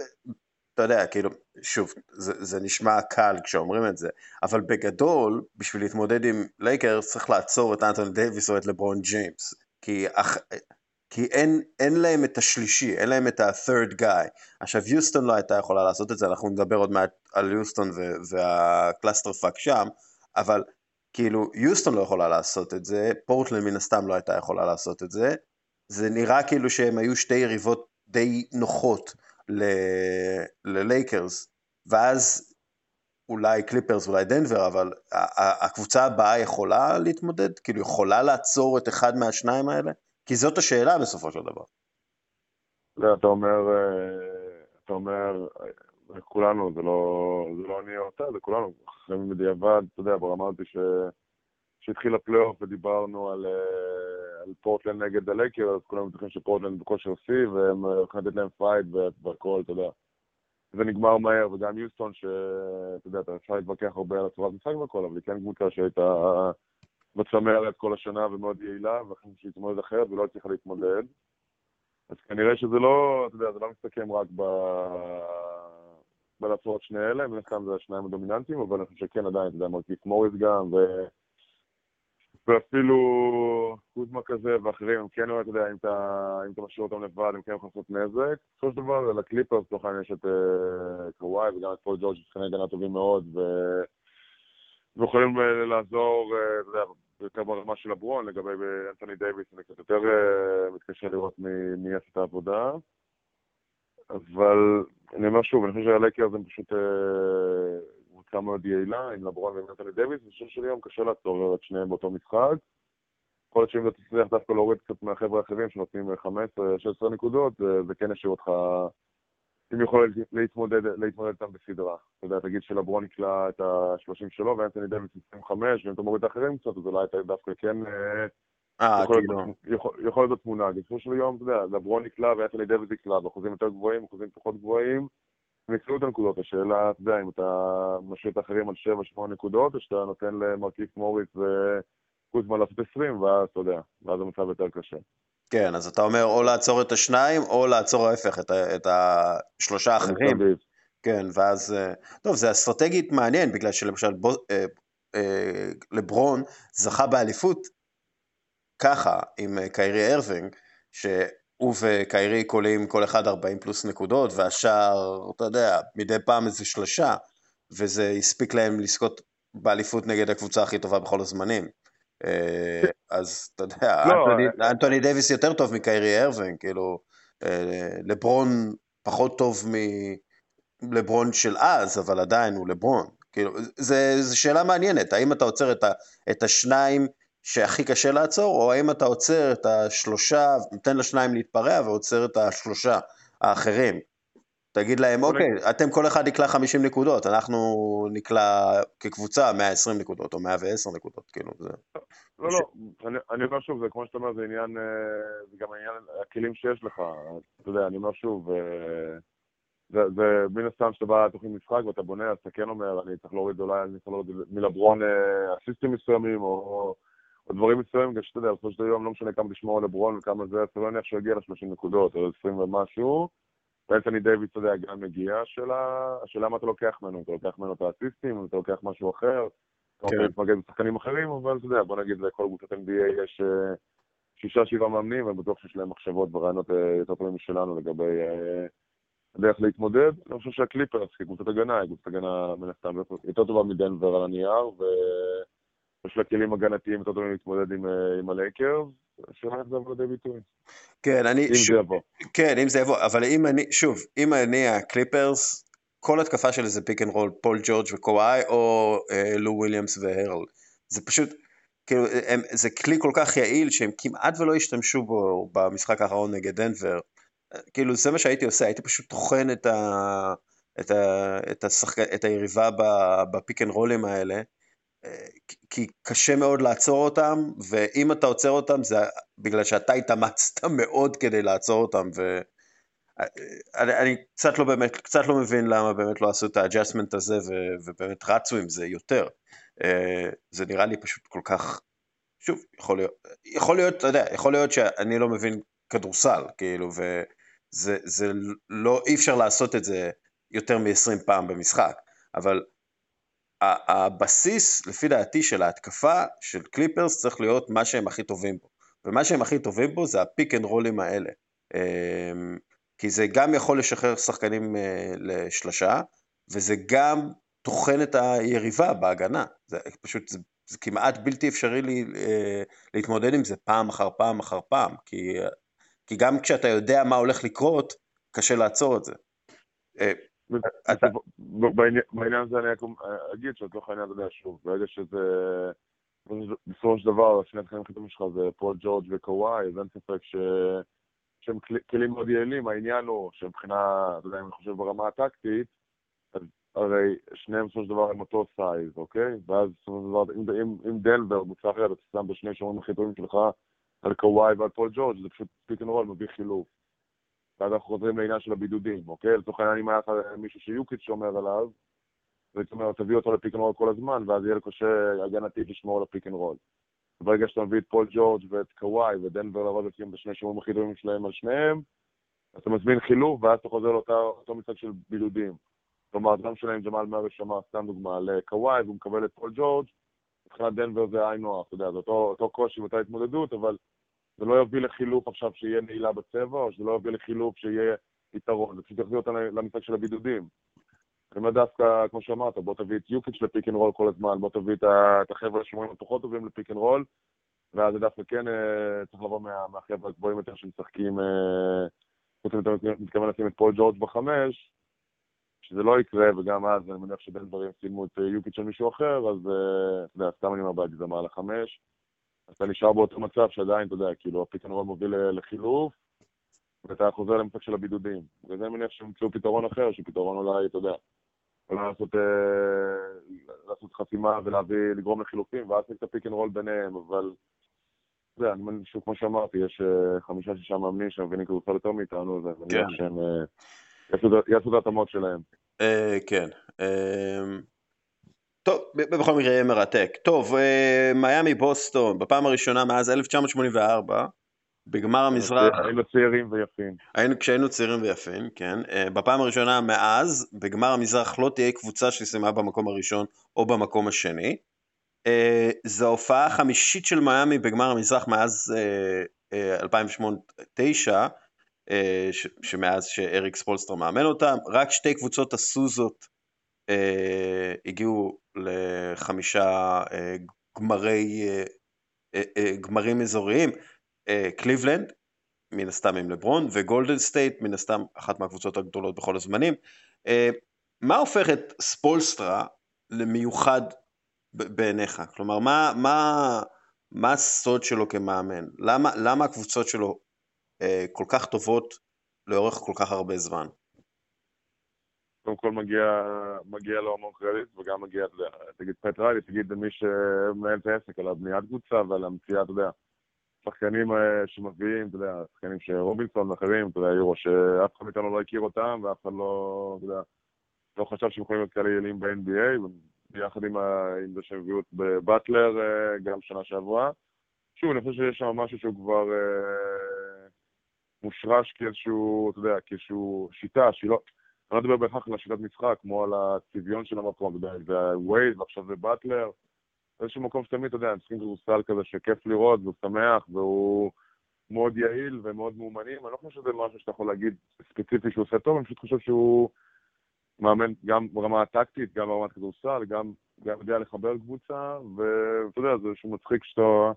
אתה יודע, כאילו, שוב, זה, זה נשמע קל כשאומרים את זה, אבל בגדול, בשביל להתמודד עם לייקרס צריך לעצור את אנטוני דייוויס או את לברון ג'יימס, כי, אח, כי אין, אין להם את השלישי, אין להם את ה-third guy. עכשיו, יוסטון לא הייתה יכולה לעשות את זה, אנחנו נדבר עוד מעט על יוסטון וה-clusterfuck שם, אבל כאילו, יוסטון לא יכולה לעשות את זה, פורטלנד מן הסתם לא הייתה יכולה לעשות את זה, זה נראה כאילו שהם היו שתי יריבות די נוחות. ללייקרס, ואז אולי קליפרס, אולי דנבר, אבל הקבוצה הבאה יכולה להתמודד? כאילו יכולה לעצור את אחד מהשניים האלה? כי זאת השאלה בסופו של דבר. לא, אתה אומר, אה, אתה אומר, כולנו, זה לא, זה לא אני או אתה, זה כולנו, אחרי בדיעבד, אתה יודע, ברמה הזאת שהתחיל הפלייאוף ודיברנו על, אה, על פורטלנד נגד הלייקרס, אז כולם בטוחים שפורטלנד בכושר שיא, והם הולכים לתת להם fight והכל, אתה יודע. זה נגמר מהר, וגם יוסטון, שאתה יודע, אתה אפשר להתווכח הרבה על הצורת משחק והכל, אבל היא כן קבוצה שהייתה בצמרת כל השנה ומאוד יעילה, ואחרי שהיא תתמודד אחרת ולא הצליחה להתמודד. אז כנראה שזה לא, אתה יודע, זה לא מסתכם רק ב... בלעצור את שני אלה, מן הסתם זה השניים הדומיננטיים, אבל אני חושב שכן עדיין, אתה יודע, מרקיף מוריס גם, ו... ואפילו קוזמה כזה ואחרים, הם כן, אתה יודע, אם אתה, אם אתה משאיר אותם לבד, הם כן יכולים לעשות נזק. בסופו של דבר, לקליפרס, לצורך העניין, יש את uh, קוואי וגם את פול ג'ורג' שחקני הגנה טובים מאוד, ו... ויכולים uh, לעזור, uh, אתה יודע, יותר ברמה של לברון, לגבי אנתוני דייוויס, אני קצת יותר uh, מתקשה לראות מי יעשה את העבודה. אבל אני אומר שוב, אני חושב שהלייקרס הם פשוט... Uh, קבוצה מאוד יעילה עם לברון ונתני דוויס, ובשביל של יום קשה לעצור את שניהם באותו משחק. יכול להיות שאם אתה תצליח דווקא להוריד קצת מהחבר'ה האחרים שנותנים 15-16 נקודות, זה כן ישאיר אותך עם יכולת להתמודד, להתמודד איתם בסדרה. אתה יודע, תגיד שלברון יקלע את ה-30 שלו ואנתוני דוויס 25, ואם אתה מוריד את האחרים קצת, אז אולי אתה דווקא כן... אה, כאילו. יכול להיות תמונה. בסופו של יום, אתה יודע, לברון יקלע ואנתוני דוויס יקלע, באחוזים יותר גבוהים, אחוזים פחות גבוהים. הם יקראו את הנקודות, השאלה, אתה יודע, אם אתה משאיר את האחרים על 7-8 נקודות, או שאתה נותן למרכיב מוריס וקוזמן לעשות 20, ואז אתה יודע, ואז המצב יותר קשה. כן, אז אתה אומר או לעצור את השניים, או לעצור ההפך, את, את השלושה האחרים. כן, ואז... אה, טוב, זה אסטרטגית מעניין, בגלל שלמשל בו, אה, אה, לברון זכה באליפות ככה, עם אה, קיירי ארווינג, ש... הוא וקיירי קולים כל אחד 40 פלוס נקודות, והשאר, אתה יודע, מדי פעם איזה שלושה, וזה הספיק להם לזכות באליפות נגד הקבוצה הכי טובה בכל הזמנים. אה, אז אתה יודע, לא, אה, אנטוני דייוויס יותר טוב מקיירי ארווין, כאילו, לברון פחות טוב מלברון של אז, אבל עדיין הוא לברון. כאילו, זו שאלה מעניינת, האם אתה עוצר את, ה, את השניים שהכי קשה לעצור, או האם אתה עוצר את השלושה, נותן לשניים להתפרע ועוצר את השלושה האחרים. תגיד להם, אוקיי, אתם כל אחד נקלע 50 נקודות, אנחנו נקלע כקבוצה 120 נקודות או 110 נקודות, כאילו, זה... לא, לא, אני אומר שוב, זה כמו שאתה אומר, זה עניין, אה, זה גם עניין הכלים שיש לך, אתה יודע, אני אומר שוב, אה, זה מן הסתם שאתה בא לתוכנית משחק ואתה בונה, אז אתה כן אומר, אני צריך להוריד אולי, אני צריך להוריד מלברון אה, אסיסטים מסוימים, או או דברים מסוימים, גם שאתה יודע, בסופו של יום לא משנה כמה תשמור על לברון וכמה זה, אתה לא נניח שהוא יגיע ל-30 נקודות, או 20 ומשהו, ואנתוני דייוויס, אתה יודע, גם מגיע, השאלה, מה אתה לוקח ממנו, אתה לוקח ממנו את האסיסטים, אתה לוקח משהו אחר, אתה רוצה להתמגד בשחקנים אחרים, אבל אתה יודע, בוא נגיד, לכל קבוצת NBA יש אה, שישה, שבעה מאמנים, ואני בטוח שיש להם מחשבות ורעיונות אה, יותר טובים משלנו לגבי אה, הדרך להתמודד. אני חושב שהקליפרס, כקבוצת הגנה, היא קבוצת הגנה מן הסתם יותר טובה מדנבר על הנייר, ויש לה כלים הגנתיים יותר טובים להתמודד עם, עם הלייקרס. השאלה איך זה יבוא לידי ביטוי. כן, אני... אם שוב, זה יבוא. כן, אם זה יבוא, אבל אם אני, שוב, אם אני הקליפרס, כל התקפה שלי זה pick and roll, פול ג'ורג' וקוואי, או אה, לו וויליאמס והרל. זה פשוט, כאילו, הם, זה כלי כל כך יעיל שהם כמעט ולא השתמשו בו במשחק האחרון נגד דנבר. כאילו, זה מה שהייתי עושה, הייתי פשוט טוחן את, ה, את, ה, את, השחק, את היריבה ב-pick and rollים האלה. כי קשה מאוד לעצור אותם, ואם אתה עוצר אותם זה בגלל שאתה התאמצת מאוד כדי לעצור אותם, ואני אני קצת לא באמת, קצת לא מבין למה באמת לא עשו את ה-adjustment הזה ו, ובאמת רצו עם זה יותר. אה, זה נראה לי פשוט כל כך, שוב, יכול להיות, יכול להיות, אתה יודע, יכול להיות שאני לא מבין כדורסל, כאילו, וזה זה לא, אי אפשר לעשות את זה יותר מ-20 פעם במשחק, אבל הבסיס, לפי דעתי, של ההתקפה של קליפרס צריך להיות מה שהם הכי טובים בו. ומה שהם הכי טובים בו זה ה-pick and rollים האלה. אמ, כי זה גם יכול לשחרר שחקנים אה, לשלשה, וזה גם טוחן את היריבה בהגנה. זה פשוט, זה, זה כמעט בלתי אפשרי לי, אה, להתמודד עם זה פעם אחר פעם אחר פעם, כי, כי גם כשאתה יודע מה הולך לקרות, קשה לעצור את זה. בעניין הזה אני אגיד שלצורך העניין, אתה יודע, שוב, ברגע שזה... בסופו של דבר, שני השחקנים הכי טובים שלך זה פול ג'ורג' וקוואי, אז אין ספק ש... שהם כלים מאוד יעילים, העניין הוא שמבחינה, אתה יודע, אם אני חושב ברמה הטקטית, אז הרי שניהם בסופו של דבר הם אותו size, אוקיי? ואז בסופו של דבר, אם, אם, אם דנבר, אתה שם בשני שומרים הכי טובים שלך על קוואי ועל פול ג'ורג', זה פשוט pick and roll מביא חילוף. ואז אנחנו חוזרים לעניין של הבידודים, אוקיי? לצורך העניין, אם היה לך מישהו שיוקיץ' שומר עליו, זאת אומרת, תביא אותו ל-pick and roll כל הזמן, ואז יהיה קשה הגנתית לשמור על ה-pick and roll. ברגע שאתה מביא את פול ג'ורג' ואת קוואי ודנבר לרוב לשים בשני שומרים הכי טובים שלהם על שניהם, אתה מזמין חילוף, ואז אתה חוזר לאותו משחק של בידודים. כלומר, גם אם ג'מאל מארי שמר, סתם דוגמה, לקוואי, והוא מקבל את פול ג'ורג', מבחינת דנבר זה היינו הך, אתה יודע, זה אותו, אותו קושי ואותה התמודדות, אבל זה לא יוביל לחילוף עכשיו שיהיה נעילה בצבע, או שזה לא יוביל לחילוף שיהיה יתרון, זה פשוט יחזיר אותנו למשחק של הבידודים. אני אומר דווקא, כמו שאמרת, בוא תביא את יוקיץ' ל-pick and roll כל הזמן, בוא תביא את החבר'ה השומרים הפחות טובים ל-pick and roll, ואז זה דווקא כן אה, צריך לבוא מה, מהחבר'ה הגבוהים יותר שמשחקים, אה, חוץ מזה מתכוון לשים את פול ג'ורג' בחמש, שזה לא יקרה, וגם אז אני מניח שדנבר ישימו את יוקיץ' על מישהו אחר, אז אתה יודע, סתם אני אומר בהגזמה על החמש. אתה נשאר באותו מצב שעדיין, אתה יודע, כאילו, הפתרון מוביל לחילוף, ואתה חוזר למצב של הבידודים. זה אני מניח שימצאו פתרון אחר, שפתרון אולי, אתה יודע, אולי לעשות, אה, לעשות חסימה ולהביא, לגרום לחילופים, ואז את ה-pick and roll ביניהם, אבל, אתה יודע, אני מניח שוב, כמו שאמרתי, יש אה, חמישה-שישה מאמנים שמבינים כדורסל יותר מאיתנו, ואני מניח כן. שהם אה, יעשו את ההתאמות שלהם. אה, כן. טוב, בכל מקרה יהיה מרתק. טוב, אה, מיאמי בוסטון, בפעם הראשונה מאז 1984, בגמר המזרח... היינו צעירים ויפים. היינו, כשהיינו צעירים ויפים, כן. אה, בפעם הראשונה מאז, בגמר המזרח לא תהיה קבוצה שסיימה במקום הראשון או במקום השני. אה, זו ההופעה החמישית של מיאמי בגמר המזרח מאז 2008-2009, שמאז שאריק ספולסטרה מאמן אותם. רק שתי קבוצות עשו זאת הגיעו לחמישה אה, גמרי, אה, גמרים אזוריים, קליבלנד, מן הסתם עם לברון, וגולדן סטייט, מן הסתם אחת מהקבוצות הגדולות בכל הזמנים. מה הופך את ספולסטרה למיוחד בעיניך? כלומר, מה, מה, מה הסוד שלו כמאמן? למה, למה הקבוצות שלו כל כך טובות לאורך כל כך הרבה זמן? קודם כל מגיע, מגיע לו המון קרדיט, וגם מגיע, תגיד פט ריילי, תגיד למי שמנהל את העסק על הבניית קבוצה ועל המציאה, אתה יודע, שחקנים אה, שמביאים, אתה יודע, שחקנים שרובינסון ואחרים, אתה יודע, יורו, שאף אחד מאיתנו לא הכיר אותם, ואף אחד לא, אתה יודע, לא חשב שהם יכולים להיות כאלה יעילים ב-NBA, ביחד עם, עם זה שהם הביאו את באטלר אה, גם שנה שעברה. שוב, אני חושב שיש שם משהו שהוא כבר... אה, מושרש כאיזשהו, אתה יודע, כאיזשהו שיטה שהיא לא... אני לא מדבר בהכרח על השיטת משחק, כמו על הצביון של המקום, זה ועכשיו זה באטלר. איזשהו מקום שתמיד, אתה יודע, הם צריכים כדורסל כזה שכיף לראות והוא שמח והוא מאוד יעיל ומאוד מאומנים. אני לא חושב שזה משהו שאתה יכול להגיד ספציפי שהוא עושה טוב, אני פשוט חושב שהוא מאמן גם ברמה הטקטית, גם ברמת כדורסל, גם, גם יודע לחבר קבוצה, ואתה יודע, זה איזשהו מצחיק שאתה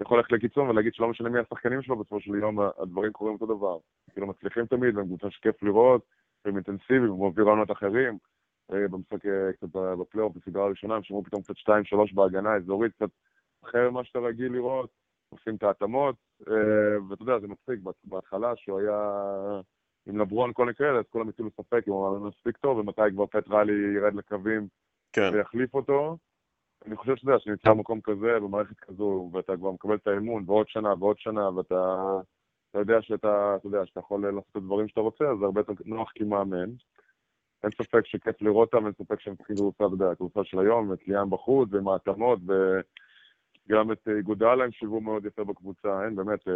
יכול ללכת לקיצון ולהגיד שלא משנה מי השחקנים שלו, בסופו של יום הדברים קורים אותו דבר. כאילו מצליחים תמיד, והם קבוצה שכיף לראות, והם אינטנסיביים, ומוביל רעיונות אחרים. אה, במשחק אה, קצת בפלייאוף בסדרה הראשונה, הם שמעו פתאום קצת 2-3 בהגנה אזורית, קצת אחר ממה שאתה רגיל לראות, עושים את ההתאמות, אה, ואתה יודע, זה מצחיק, בהתחלה שהוא היה עם לברון כל מקרה, אז כולם התחילו לספק אם הוא אמר מספיק טוב, ומתי כבר פט ראלי ירד לקווים כן. ויחליף אותו. אני חושב שאתה יודע, שנמצא במקום כזה, במערכת כזו, ואתה כבר מקבל את האמון, ועוד שנה ועוד שנה, ואתה אתה יודע שאתה, אתה יודע, שאתה יכול לעשות את הדברים שאתה רוצה, אז זה הרבה יותר נוח כמאמן. אין ספק שכיף לראות אותם, אין ספק שהם צריכים לראות, אתה יודע, הקבוצה של היום, את ליאם בחוץ, ועם ההתאמות, וגם את איגוד העל הם שיוו מאוד יפה בקבוצה, אין, באמת, אה,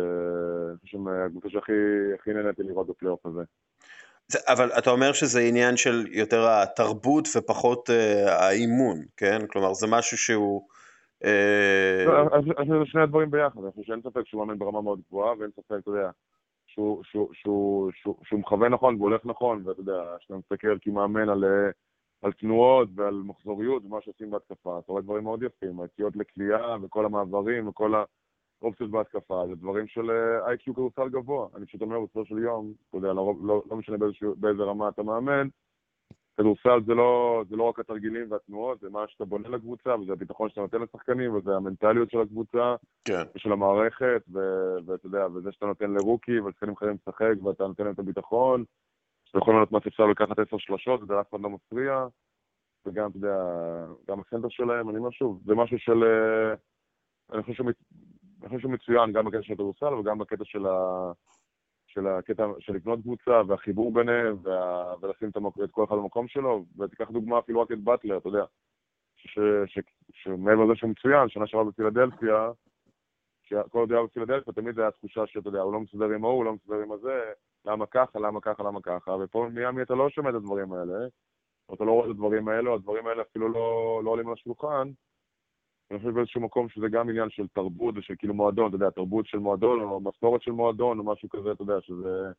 שהם הקבוצה שהכי נהניתי לראות בפלייאוף הזה. אבל אתה אומר שזה עניין של יותר התרבות ופחות אה, האימון, כן? כלומר, זה משהו שהוא... אה... לא, אז זה שני הדברים ביחד, אני חושב שאין ספק שהוא מאמן ברמה מאוד גבוהה, ואין ספק, אתה יודע, שהוא, מכוון נכון והולך נכון, ואתה יודע, כשאתה מסתכל כמאמן על, על תנועות ועל מחזוריות ומה שעושים בהתקפה, אתה רואה דברים מאוד יפים, היציאות לקליעה וכל המעברים וכל האופציות בהתקפה, זה דברים של איי-קיו כדורסל גבוה. אני פשוט אומר בסופו של יום, אתה יודע, לא, לא, לא משנה באיזה רמה אתה מאמן, כדורסל זה לא, זה לא רק התרגילים והתנועות, זה מה שאתה בונה לקבוצה, וזה הביטחון שאתה נותן לשחקנים, וזה המנטליות של הקבוצה, כן. ושל המערכת, ואתה יודע, וזה שאתה נותן לרוקי, ולשחקנים אחרים לשחק, ואתה נותן להם את הביטחון, שאתה יכול לענות מה שאפשר לקחת עשר שלושות, וזה אף אחד לא מפריע, וגם, אתה יודע, גם הסנטר שלהם, אני אומר שוב, זה משהו של... אה, אני חושב שהוא מצוין גם בקטע של הכדורסל וגם בקטע של ה... של הקטע של לקנות קבוצה והחיבור ביניהם וה... ולשים את, המק... את כל אחד במקום שלו, ותיקח דוגמה אפילו רק את באטלר, אתה יודע, שמעבר לזה שהוא מצוין, שנה שעברה בפילדלפיה, שכל עוד היה בפילדלפיה תמיד הייתה תחושה שאתה יודע, הוא לא מסתדר עם ההוא, הוא לא מסתדר עם הזה, למה ככה, למה ככה, למה ככה, ופה מיאמי אתה לא שומע את הדברים האלה, אתה לא רואה את הדברים האלה, הדברים האלה אפילו לא, לא עולים על השולחן, אני חושב באיזשהו מקום שזה גם עניין של תרבות ושל כאילו מועדון, אתה יודע, תרבות של מועדון או משכורת של מועדון או משהו כזה, אתה יודע, שזה...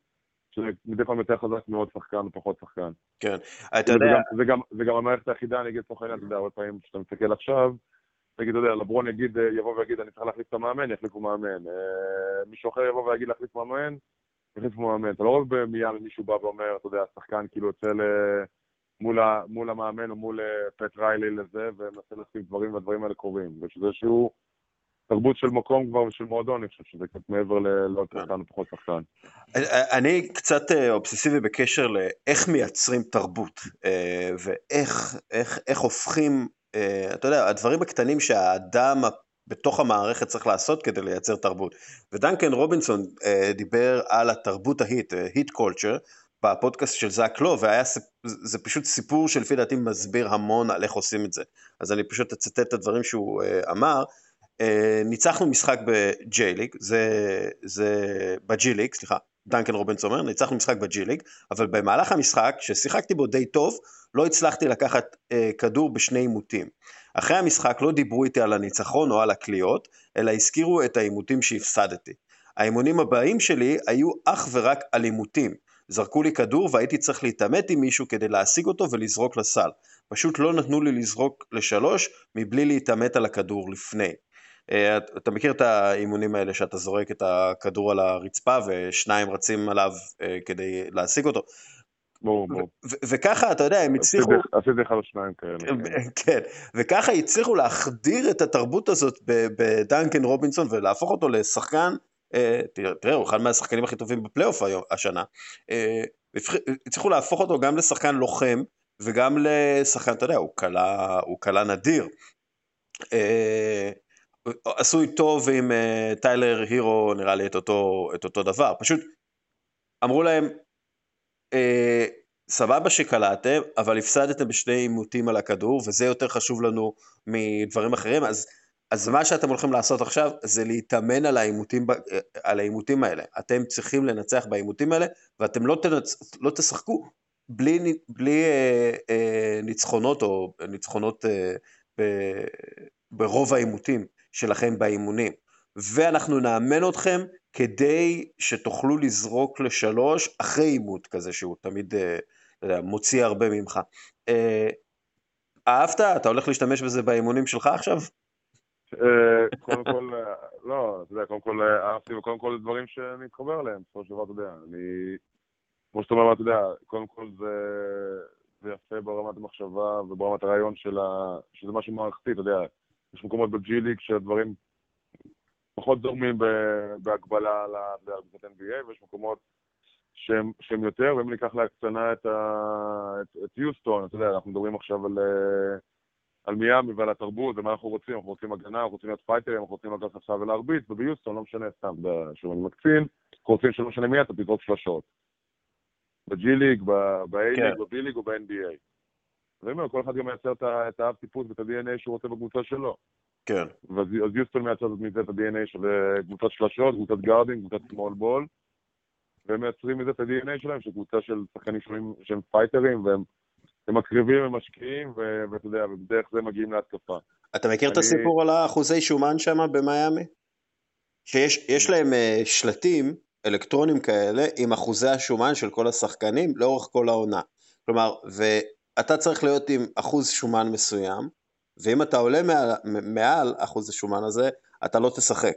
שזה מדי פעם יותר חזק מאוד שחקן ופחות שחקן. כן, אתה יודע... זה גם, זה גם המערכת היחידה, אני אגיד לצורך העניין, אתה יודע, הרבה פעמים כשאתה מסתכל עכשיו, נגיד, אתה יודע, לברון יגיד, יבוא ויגיד, אני צריך להחליף את המאמן, יחליפו מאמן. אה, מישהו אחר יבוא ויגיד להחליף מאמן, יחליפו מאמן. אתה לא רואה מיד מישהו בא ואומר, אתה יודע, השחקן כאילו יוצא ל... מול, ה, מול המאמן או מול אה, פט ריילי לזה, ומנסה לשים דברים והדברים האלה קורים. ושזה שהוא תרבות של מקום כבר ושל מועדון, אני חושב שזה קצת מעבר לעוד כן. שחקן ופחות שחקן. אני קצת אה, אובססיבי בקשר לאיך מייצרים תרבות, אה, ואיך איך, איך הופכים, אתה יודע, הדברים הקטנים שהאדם בתוך המערכת צריך לעשות כדי לייצר תרבות. ודנקן רובינסון דיבר על התרבות ההיט, היט קולצ'ר, בפודקאסט של זאק לו, והיה, זה פשוט סיפור שלפי דעתי מסביר המון על איך עושים את זה. אז אני פשוט אצטט את הדברים שהוא uh, אמר. Uh, ניצחנו משחק בג'יי ליג, זה, זה בג'י ליג, סליחה, דנקן רובנס אומר, ניצחנו משחק בג'י ליג, אבל במהלך המשחק, ששיחקתי בו די טוב, לא הצלחתי לקחת uh, כדור בשני עימותים. אחרי המשחק לא דיברו איתי על הניצחון או על הקליעות, אלא הזכירו את העימותים שהפסדתי. האימונים הבאים שלי היו אך ורק על עימותים. זרקו לי כדור והייתי צריך להתעמת עם מישהו כדי להשיג אותו ולזרוק לסל. פשוט לא נתנו לי לזרוק לשלוש מבלי להתעמת על הכדור לפני. אה, אתה מכיר את האימונים האלה שאתה זורק את הכדור על הרצפה ושניים רצים עליו אה, כדי להשיג אותו? ברור, ברור. וככה, אתה יודע, הם הצליחו... עשיתי אחד או שניים כאלה. כן. כן, וככה הצליחו להחדיר את התרבות הזאת בדנקן רובינסון ולהפוך אותו לשחקן תראה, הוא אחד מהשחקנים הכי טובים בפלייאוף השנה. אה, הצליחו להפוך אותו גם לשחקן לוחם וגם לשחקן, אתה יודע, הוא קלה נדיר. אה, עשוי טוב עם טיילר הירו, נראה לי את אותו, את אותו דבר. פשוט אמרו להם, סבבה שקלעתם, אבל הפסדתם בשני עימותים על הכדור, וזה יותר חשוב לנו מדברים אחרים, אז אז מה שאתם הולכים לעשות עכשיו זה להתאמן על העימותים, על העימותים האלה. אתם צריכים לנצח בעימותים האלה, ואתם לא, תנצ... לא תשחקו בלי, בלי אה, אה, ניצחונות או ניצחונות אה, ב, ברוב העימותים שלכם באימונים. ואנחנו נאמן אתכם כדי שתוכלו לזרוק לשלוש אחרי עימות כזה שהוא תמיד אה, מוציא הרבה ממך. אה, אהבת? אתה הולך להשתמש בזה באימונים שלך עכשיו? אה, קודם כל, אה, לא, אתה יודע, קודם כל אה, אהבתי, וקודם כל דברים שאני מתחבר אליהם, בסופו של דבר, אתה יודע, אני, כמו שאתה אומר, אתה יודע, קודם כל זה, זה יפה ברמת המחשבה וברמת הרעיון של ה... שזה משהו מערכתי, אתה יודע, יש מקומות בג'י ליג שהדברים פחות זורמים בהקבלה לקבוצת NBA, ויש מקומות שהם, שהם יותר, ואם ניקח להקצנה את, את, את יוסטון, אתה יודע, אנחנו מדברים עכשיו על... על מיאמי ועל התרבות ומה אנחנו רוצים, אנחנו רוצים הגנה, אנחנו רוצים להיות פייטרים, אנחנו רוצים לקחת עכשיו ולהרביץ, וביוסטון לא משנה סתם, שוב אני מקצין, אנחנו רוצים שלא משנה מי אתה, תזרוק שלושות. בג'י ליג, ב-A ליג, כן. ליג או ב-NBA. ואני אומר, כל אחד גם מייצר את האב טיפוס ואת ה-DNA שהוא רוצה בקבוצה שלו. כן. אז יוסטון מייצר מזה את ה-DNA של אה, קבוצת שלשות, קבוצת guarding, קבוצת small ball, והם מייצרים מזה את ה-DNA שלהם, של קבוצה של שחקנים שהם fighterים, והם הם מקריבים, הם משקיעים, ואתה יודע, ובדרך זה מגיעים להתקפה. אתה מכיר אני... את הסיפור על האחוזי שומן שם במיאמי? שיש להם uh, שלטים אלקטרונים כאלה עם אחוזי השומן של כל השחקנים לאורך כל העונה. כלומר, ואתה צריך להיות עם אחוז שומן מסוים, ואם אתה עולה מעל, מעל אחוז השומן הזה, אתה לא תשחק.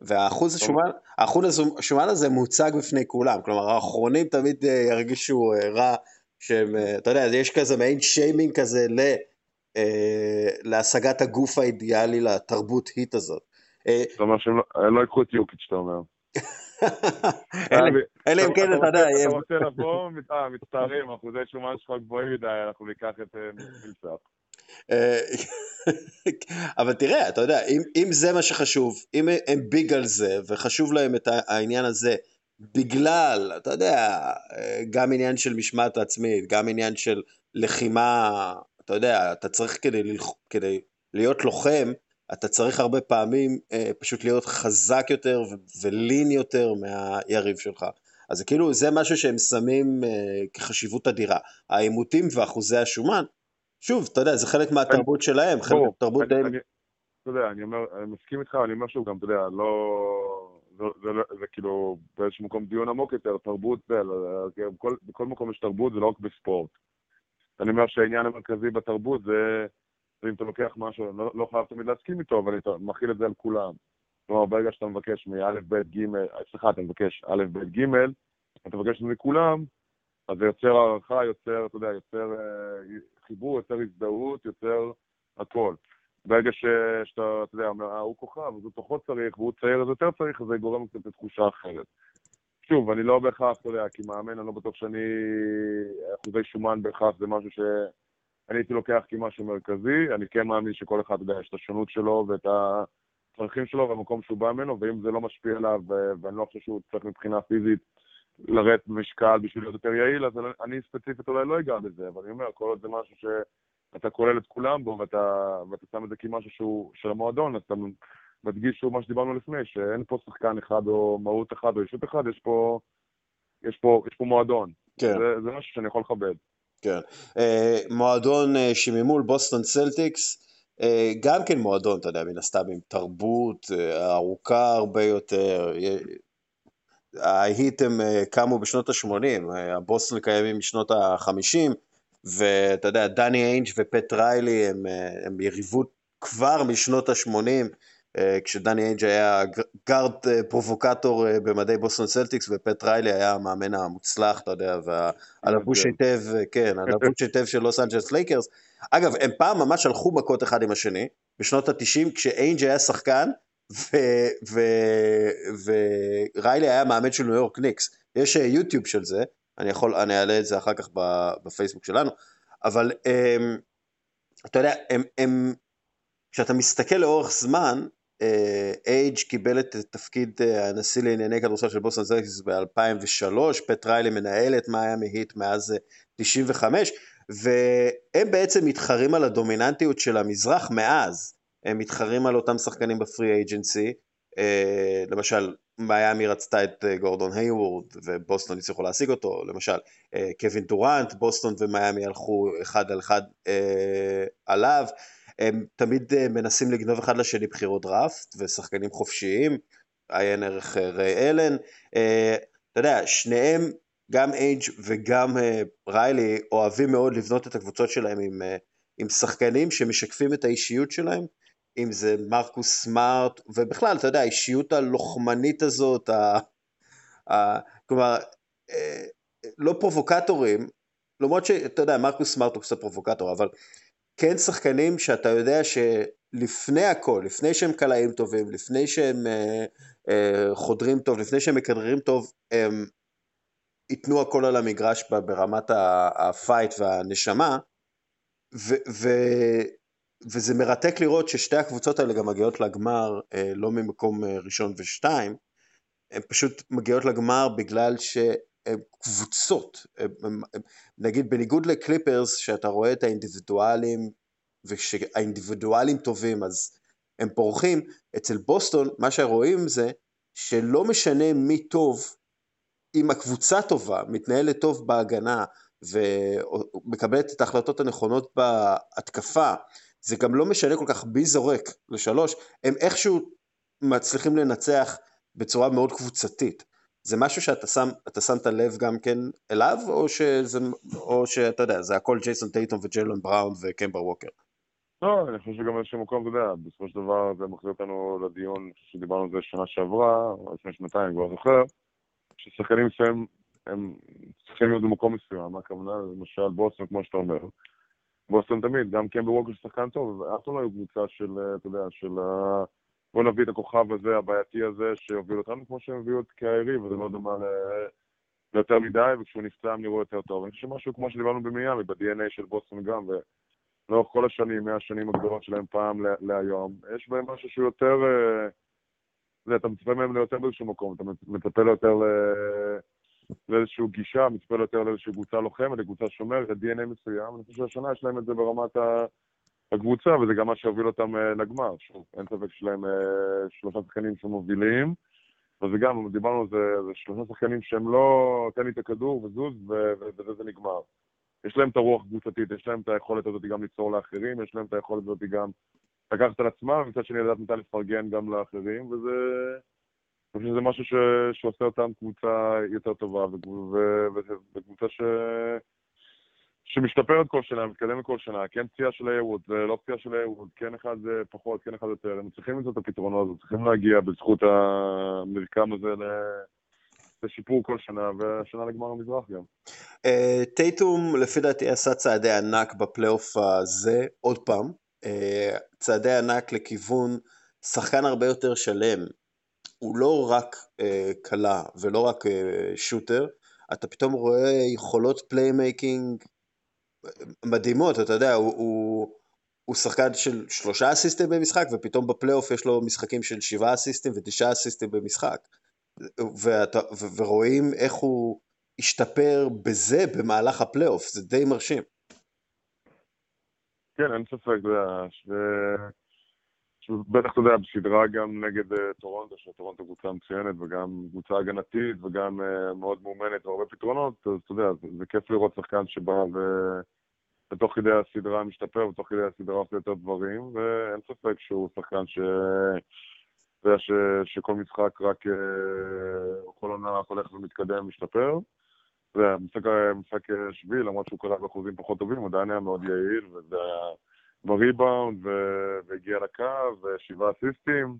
והאחוז השומן, האחוז השומן הזה מוצג בפני כולם, כלומר האחרונים תמיד uh, ירגישו uh, רע שהם, אה, אתה יודע, יש כזה מעין שיימינג כזה ל, אה, להשגת הגוף האידיאלי לתרבות היט הזאת. אה, זאת אומרת שהם לא, לא ייקחו את יוקיץ', אתה אומר. אלא אם כן, אתה יודע... אתה רוצה לבוא, מצטערים, אחוזי שומן שלך גבוהים מדי, אנחנו ניקח את מילסף. אבל תראה, אתה יודע, אם זה מה שחשוב, אם הם ביג על זה, וחשוב להם את העניין הזה, בגלל, אתה יודע, גם עניין של משמעת עצמית, גם עניין של לחימה, אתה יודע, אתה צריך כדי, ללח... כדי להיות לוחם, אתה צריך הרבה פעמים אה, פשוט להיות חזק יותר ו- ולין יותר מהיריב שלך. אז כאילו, זה משהו שהם שמים אה, כחשיבות אדירה. העימותים ואחוזי השומן, שוב, אתה יודע, זה חלק מהתרבות שלהם, חלק מהתרבות די... אתה יודע, אני אומר, אני מסכים איתך, אני אומר שוב גם, אתה יודע, לא... זה, זה, כאילו באיזשהו מקום דיון עמוק יותר, תרבות, בכל, בכל מקום יש תרבות, זה לא רק בספורט. אני אומר שהעניין המרכזי בתרבות זה, אם אתה לוקח משהו, לא, לא חייב תמיד להסכים איתו, אבל אתה מכיל את זה על כולם. כלומר, ברגע שאתה מבקש מא', ב', ג', סליחה, אתה מבקש א', ב', ג', אתה מבקש מכולם, אז זה יוצר הערכה, יוצר, אתה יודע, יוצר אה, חיבור, יוצר הזדהות, יוצר הכל. ברגע שאתה, אתה יודע, אומר, אה, הוא כוכב, אז הוא פחות צריך, והוא צעיר אז יותר צריך, אז זה גורם קצת לתחושה אחרת. שוב, אני לא בהכרח, אתה יודע, כי מאמן, אני לא בטוח שאני... אחוזי שומן בהכרח זה משהו שאני הייתי לוקח כמשהו מרכזי. אני כן מאמין שכל אחד, יודע, יש את השונות שלו ואת הצרכים שלו והמקום שהוא בא ממנו, ואם זה לא משפיע עליו, ואני לא חושב שהוא צריך מבחינה פיזית לרדת במשקל בשביל להיות יותר יעיל, אז אני ספציפית אולי לא אגע בזה, אבל אני אומר, כל עוד זה משהו ש... אתה כולל את כולם בו ואתה, ואתה שם את זה כמשהו שהוא של המועדון, אז אתה מדגיש שוב מה שדיברנו לפני, שאין פה שחקן אחד או מהות אחד או אישות אחד, יש פה, יש פה, יש פה מועדון. כן. זה, זה משהו שאני יכול לכבד. כן. אה, מועדון אה, שממול בוסטון צלטיקס, אה, גם כן מועדון, אתה יודע, מן הסתם עם תרבות אה, ארוכה הרבה יותר. ההיט הם אה, קמו בשנות ה-80, אה, הבוסטון קיימים משנות ה-50, ואתה יודע, דני איינג' ופט ריילי הם, אה, הם יריבות כבר משנות ה-80, אה, כשדני איינג' היה גארד אה, פרובוקטור במדי בוסטון סלטיקס, ופט ריילי היה המאמן המוצלח, אתה יודע, והלבוש כן. היטב, כן, הלבוש היטב של לוס אנג'לס לייקרס. אגב, הם פעם ממש הלכו מכות אחד עם השני, בשנות ה-90, כשאיינג' היה שחקן, וריילי היה מאמן של ניו יורק ניקס. יש יוטיוב של זה, אני יכול, אני אעלה את זה אחר כך בפייסבוק שלנו, אבל הם, אמ, אתה יודע, הם, הם, כשאתה מסתכל לאורך זמן, אייג' קיבל את תפקיד אה, הנשיא לענייני כדורסל של בוסטון זלקסיס ב-2003, פט ריילי מנהל את מיאמי היט מאז 95, אה, והם בעצם מתחרים על הדומיננטיות של המזרח מאז. הם מתחרים על אותם שחקנים ב free agency, אה, למשל מיאמי רצתה את אה, גורדון היוורד ובוסטון הצליחו להשיג אותו, למשל אה, קווין דורנט, בוסטון ומיאמי הלכו אחד על אחד עליו, הם תמיד מנסים לגנוב אחד לשני בחירות דראפט ושחקנים חופשיים, עיין ערך ריי אלן, אתה יודע, שניהם, גם איינג' וגם ריילי, אוהבים מאוד לבנות את הקבוצות שלהם עם, עם שחקנים שמשקפים את האישיות שלהם, אם זה מרקוס סמארט, ובכלל, אתה יודע, האישיות הלוחמנית הזאת, ה... ה... כלומר, אה, לא פרובוקטורים, למרות שאתה יודע, מרקוס סמארט הוא קצת פרובוקטור, אבל כן שחקנים שאתה יודע שלפני הכל, לפני שהם קלעים טובים, לפני שהם אה, אה, חודרים טוב, לפני שהם מכדררים טוב, הם ייתנו הכל על המגרש ברמת ה fight והנשמה, ו, ו, וזה מרתק לראות ששתי הקבוצות האלה גם מגיעות לגמר אה, לא ממקום אה, ראשון ושתיים, הן פשוט מגיעות לגמר בגלל שהן קבוצות, הם, הם, נגיד בניגוד לקליפרס שאתה רואה את האינדיבידואלים וכשהאינדיבידואלים טובים אז הם פורחים, אצל בוסטון מה שרואים זה שלא משנה מי טוב, אם הקבוצה טובה, מתנהלת טוב בהגנה ומקבלת את ההחלטות הנכונות בהתקפה, זה גם לא משנה כל כך בי זורק לשלוש, הם איכשהו מצליחים לנצח בצורה מאוד קבוצתית. זה משהו שאתה שם, אתה שמת לב גם כן אליו, או, שזה, או שאתה יודע, זה הכל ג'ייסון טייטום וג'יילון בראון וקמבר ווקר? לא, אני חושב שגם איזשהו מקום, אתה יודע, בסופו של דבר זה מחזיר אותנו לדיון שדיברנו על זה שנה שעברה, או לפני שנתיים, כבר זוכר, ששחקנים שהם, הם צריכים להיות במקום מסוים, מה הכוונה? למשל בוסטון, כמו שאתה אומר, בוסטון תמיד, גם קמבר ווקר שחקן טוב, אף פעם לא היו קבוצה של, אה, אתה יודע, של בוא נביא את הכוכב הזה, הבעייתי הזה, שיוביל אותנו כמו שהם הביאו את קיירי, וזה לא דומה ליותר מדי, וכשהוא נפצע הם נראו יותר טוב. אני חושב שמשהו כמו שדיברנו במיאמי, ב-DNA של בוסטון גם, ולאורך כל השנים, מהשנים הגדולות שלהם פעם להיום, יש בהם משהו שהוא יותר, אה, אתה מצפה מהם ליותר באיזשהו מקום, אתה מצפה ליותר לאיזושהי גישה, מצפה יותר לאיזושהי קבוצה לוחמת, לקבוצה שומרת, ל-DNA מסוים. אני חושב שהשנה יש להם את זה ברמת הקבוצה, וזה גם מה שהוביל אותם אה, לגמר. שוב, אין ספק שיש להם אה, שלושה שחקנים שמובילים, וזה גם, דיברנו על זה, זה שלושה שחקנים שהם לא, תן לי את הכדור וזוז, ובזה זה נגמר. יש להם את הרוח הקבוצתית, יש להם את היכולת הזאת גם ליצור לאחרים, יש להם את היכולת הזאת גם לקחת על עצמם, ומצד שני לדעת מתי לפרגן גם לאחרים, וזה... חושב שזה משהו ש... שעושה אותם קבוצה יותר טובה, וקבוצה ש... שמשתפרת כל שנה, מתקדמת כל שנה, כן פציעה של איירווד, לא פציעה של איירווד, כן אחד פחות, כן אחד יותר, הם צריכים למצוא את הפתרונות, צריכים להגיע בזכות המרקם הזה לשיפור כל שנה, והשנה לגמר המזרח גם. אה, טייטום לפי דעתי עשה צעדי ענק בפלייאוף הזה, עוד פעם, אה, צעדי ענק לכיוון שחקן הרבה יותר שלם, הוא לא רק אה, קלע ולא רק אה, shooter, אתה פתאום רואה יכולות playmaking מדהימות, אתה יודע, הוא, הוא, הוא שחקן של שלושה אסיסטים במשחק, ופתאום בפלייאוף יש לו משחקים של שבעה אסיסטים ותשעה אסיסטים במשחק. ואתה, ו, ורואים איך הוא השתפר בזה במהלך הפלייאוף, זה די מרשים. כן, אין ספק, יודע, בטח, אתה יודע, בסדרה גם נגד uh, טורונטו, שטורונטו קבוצה מצוינת וגם קבוצה הגנתית וגם uh, מאוד מאומנת והרבה פתרונות, אז אתה יודע, זה, זה כיף לראות שחקן שבא ו... ותוך כדי הסדרה משתפר ותוך כדי הסדרה עושה יותר דברים, ואין ספק שהוא שחקן ש... אתה ש... שכל משחק רק, uh, כל עונה הולך ומתקדם ומשתפר. יודע, משחק, משחק שביעי, למרות שהוא קלע באחוזים פחות טובים, הוא עדיין היה מאוד יעיל, וזה היה... בריבאונד והגיע לקו, ושבעה אסיסטים.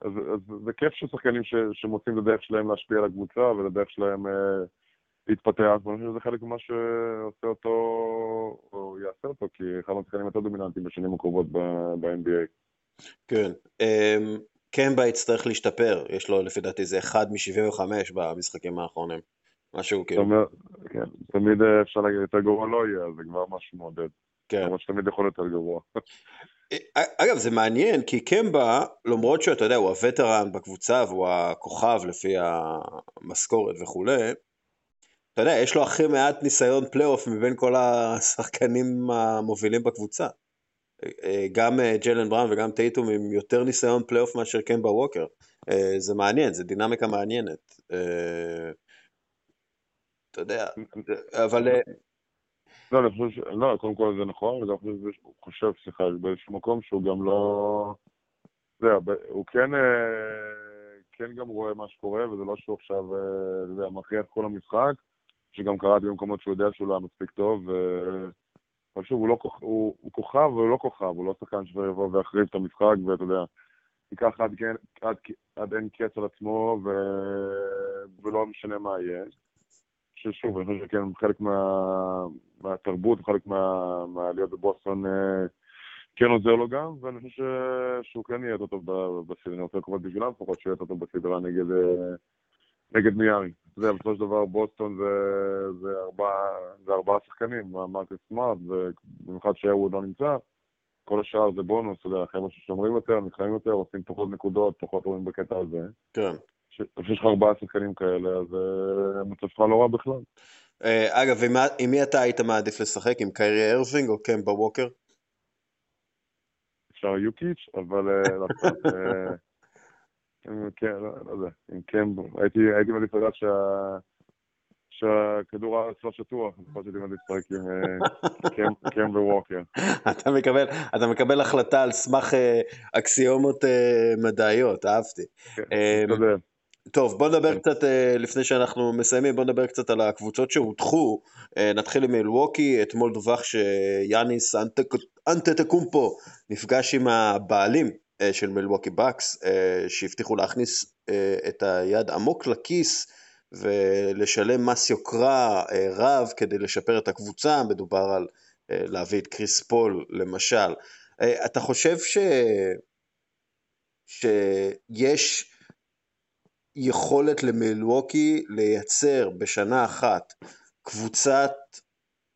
אז, אז זה כיף ששחקנים ש, שמוצאים את הדרך שלהם להשפיע על הקבוצה ואת הדרך שלהם אה, להתפתח, ואני חושב שזה חלק ממה שעושה אותו, או יעשה אותו, כי אחד מהשחקנים יותר דומיננטיים בשנים הקרובות ב-NBA. כן. אמ, קמבה יצטרך להשתפר, יש לו לפי דעתי זה אחד מ-75 במשחקים האחרונים. משהו כאילו. כן, תמיד אפשר להגיד יותר גרוע לא יהיה, זה כבר משהו מעודד. כן. למרות שתמיד יכול יותר גרוע. אה, אגב, זה מעניין, כי קמבה, למרות שאתה יודע, הוא ה veteran בקבוצה והוא הכוכב לפי המשכורת וכולי, אתה יודע, יש לו הכי מעט ניסיון פלייאוף מבין כל השחקנים המובילים בקבוצה. גם ג'לן בראון וגם טייטום עם יותר ניסיון פלייאוף מאשר קמבה ווקר. זה מעניין, זה דינמיקה מעניינת. אתה יודע, אבל... לא, אני חושב ש... לא, קודם כל זה נכון, וגם חושב, סליחה, באיזשהו מקום שהוא גם לא... יודע, הוא כן, כן גם רואה מה שקורה, וזה לא שהוא עכשיו, אתה יודע, מכריע את כל המשחק, שגם קראתי במקומות שהוא יודע שהוא לא היה מספיק טוב, אבל שוב, הוא, לא, הוא, הוא כוכב, הוא לא כוכב, הוא לא שחקן שיבוא ויחריב את המשחק, ואתה יודע, ייקח עד, עד, עד, עד אין קץ על עצמו, ו... ולא משנה מה יהיה. ששוב, אני חושב שכן, חלק מה, מהתרבות, חלק מה, מהעליות בבוסטון אה, כן עוזר לו גם, ואני חושב שהוא כן יהיה יותר טוב בסדרה, אני רוצה לקוות בשבילם לפחות שהוא יהיה יותר טוב בסדרה נגד, אה, נגד מיארי. אתה יודע, בסופו של דבר בוסטון זה, זה, ארבע, זה ארבעה שחקנים, מרקס סמארט, ובמיוחד שאהוד לא נמצא, כל השאר זה בונוס, אתה יודע, חבר'ה ששומרים יותר, נלחמים יותר, עושים פחות נקודות, פחות רואים בקטע הזה. כן. כשיש לך ארבעה שחקנים כאלה, אז אה, המצב שלך לא רע בכלל. אה, אגב, עם מי אתה היית מעדיף לשחק? עם קיירי ארווינג או קמבה ווקר? אפשר יוקיץ', אבל אה, לא, כן, לא, לא יודע, עם קמבה, הייתי מעדיף לדעת שהכדור הארץ לא שטוח, אני חושב שהייתי מעדיף לשחק עם קמבה ווקר. אתה מקבל החלטה על סמך אקסיומות מדעיות, אהבתי. כן, אתה יודע. טוב, בוא נדבר כן. קצת, אה, לפני שאנחנו מסיימים, בוא נדבר קצת על הקבוצות שהודחו. אה, נתחיל עם מילווקי, אתמול דווח שיאניס אנטטקומפו נפגש עם הבעלים אה, של מילווקי בקס, שהבטיחו להכניס את היד עמוק לכיס ולשלם מס יוקרה רב כדי לשפר את הקבוצה, מדובר על להביא את קריס פול למשל. אתה חושב ש... שיש יכולת למילווקי לייצר בשנה אחת קבוצת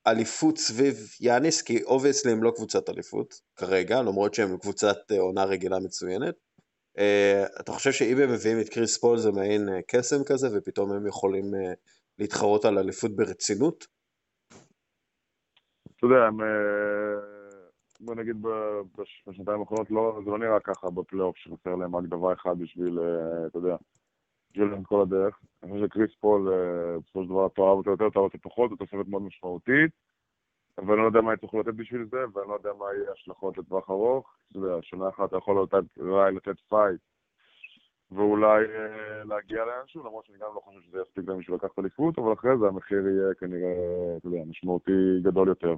אליפות סביב יאניס, כי obviously הם לא קבוצת אליפות כרגע, למרות שהם קבוצת אה, עונה רגילה מצוינת. אה, אתה חושב שאם הם מביאים את קריס פול זה מעין אה, קסם כזה, ופתאום הם יכולים אה, להתחרות על אליפות ברצינות? אתה יודע, הם, בוא נגיד בשנתיים האחרונות, לא, זה לא נראה ככה בפלייאוף, שחסר להם רק דבר אחד בשביל, אתה יודע, ג'ולן כל הדרך. אני חושב שקריס פול, אה, בסופו של דבר, אתה אוהב אותו יותר, אתה אוהב אותו פחות, זו תוספת מאוד משמעותית, אבל אני לא יודע מה יצטרכו לתת בשביל זה, ואני לא יודע מה יהיה השלכות לטווח ארוך. אתה יודע, שנה אחת אתה יכול אולי לתת fight, ואולי אה, להגיע לאנשהו, למרות שאני גם לא חושב שזה יספיק להם בשביל לקחת אליפות, אבל אחרי זה המחיר יהיה כנראה, אתה יודע, משמעותי גדול יותר.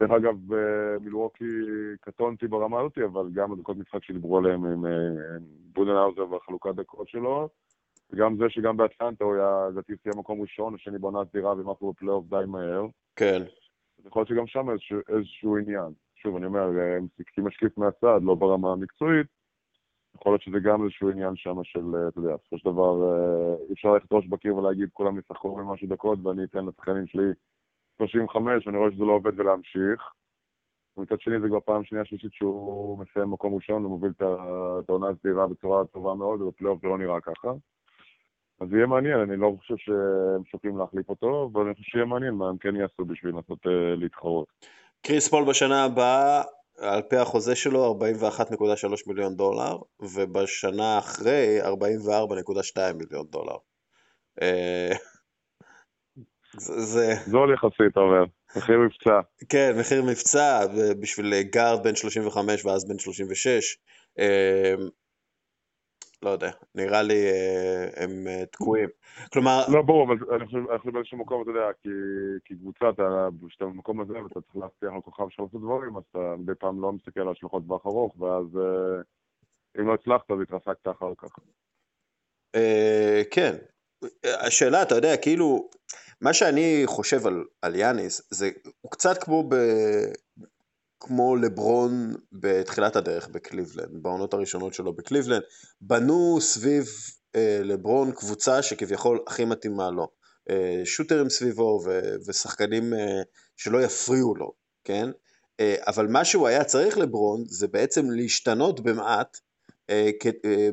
דרך אגב, מילווקי קטונתי ברמה הזאת, אבל גם בדקות משחק שדיברו עליהם עם בודנהאוזר והחלוקת דקות שלו, וגם זה שגם באטלנטה הוא היה, לדעתי, סיים מקום ראשון, השני בעונה סדירה והם עפו בפלייאוף די מהר. כן. יכול להיות שגם שם איזשהו, איזשהו עניין. שוב, אני אומר, כמשקיף מהצד, לא ברמה המקצועית, יכול להיות שזה גם איזשהו עניין שם של, אתה יודע, בסופו של דבר, אה, אי אפשר ללכת ראש בקיר ולהגיד, כולם ישחקו במשהו דקות ואני אתן לשחקנים שלי 35, ואני רואה שזה לא עובד ולהמשיך. ומצד שני זה כבר פעם שנייה שלישית שהוא מסיים מקום ראשון ומוביל את העונה הסדירה בצורה טובה מאוד, ובפלייאוף זה לא נראה ככה. אז יהיה מעניין, אני לא חושב שהם שוקלים להחליף אותו, אבל אני חושב שיהיה מעניין מה הם כן יעשו בשביל לנסות אה, להתחרות. קריס פול בשנה הבאה, על פי החוזה שלו, 41.3 מיליון דולר, ובשנה אחרי, 44.2 מיליון דולר. אה, זה... זול יחסית, אתה אומר. מחיר מבצע. כן, מחיר מבצע, בשביל גארד בן 35 ואז בן 36. לא יודע, נראה לי אה, הם אה, תקועים. כלומר... לא, ברור, אבל אני חושב באיזשהו מקום, אתה יודע, כי קבוצה, כשאתה במקום הזה ואתה צריך להבטיח לכוכב שלך לעשות דברים, אז אתה מדי פעם לא מסתכל על השלכות טווח ארוך, ואז אה, אם לא הצלחת, אז התרסקת אחר כך. כן. השאלה, אתה יודע, כאילו, מה שאני חושב על יאניס, זה, הוא קצת כמו כמו לברון בתחילת הדרך בקליבלנד, בעונות הראשונות שלו בקליבלנד, בנו סביב אה, לברון קבוצה שכביכול הכי מתאימה לו. אה, שוטרים סביבו ו- ושחקנים אה, שלא יפריעו לו, כן? אה, אבל מה שהוא היה צריך לברון זה בעצם להשתנות במעט אה, כ- אה,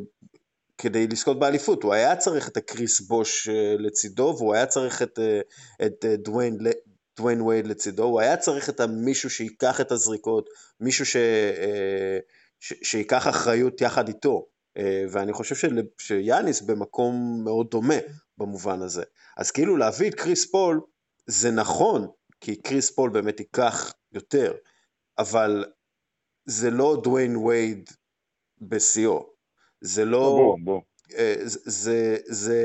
כדי לזכות באליפות. הוא היה צריך את הקריס בוש אה, לצידו והוא היה צריך את, אה, את אה, דוויין דוויין וייד לצידו, הוא היה צריך את המישהו שיקח את הזריקות, מישהו ש, אה, ש, שיקח אחריות יחד איתו, אה, ואני חושב של, שיאניס במקום מאוד דומה במובן הזה. אז כאילו להביא את קריס פול זה נכון, כי קריס פול באמת ייקח יותר, אבל זה לא דוויין וייד בשיאו. זה לא... בוא, בוא. אה, זה, זה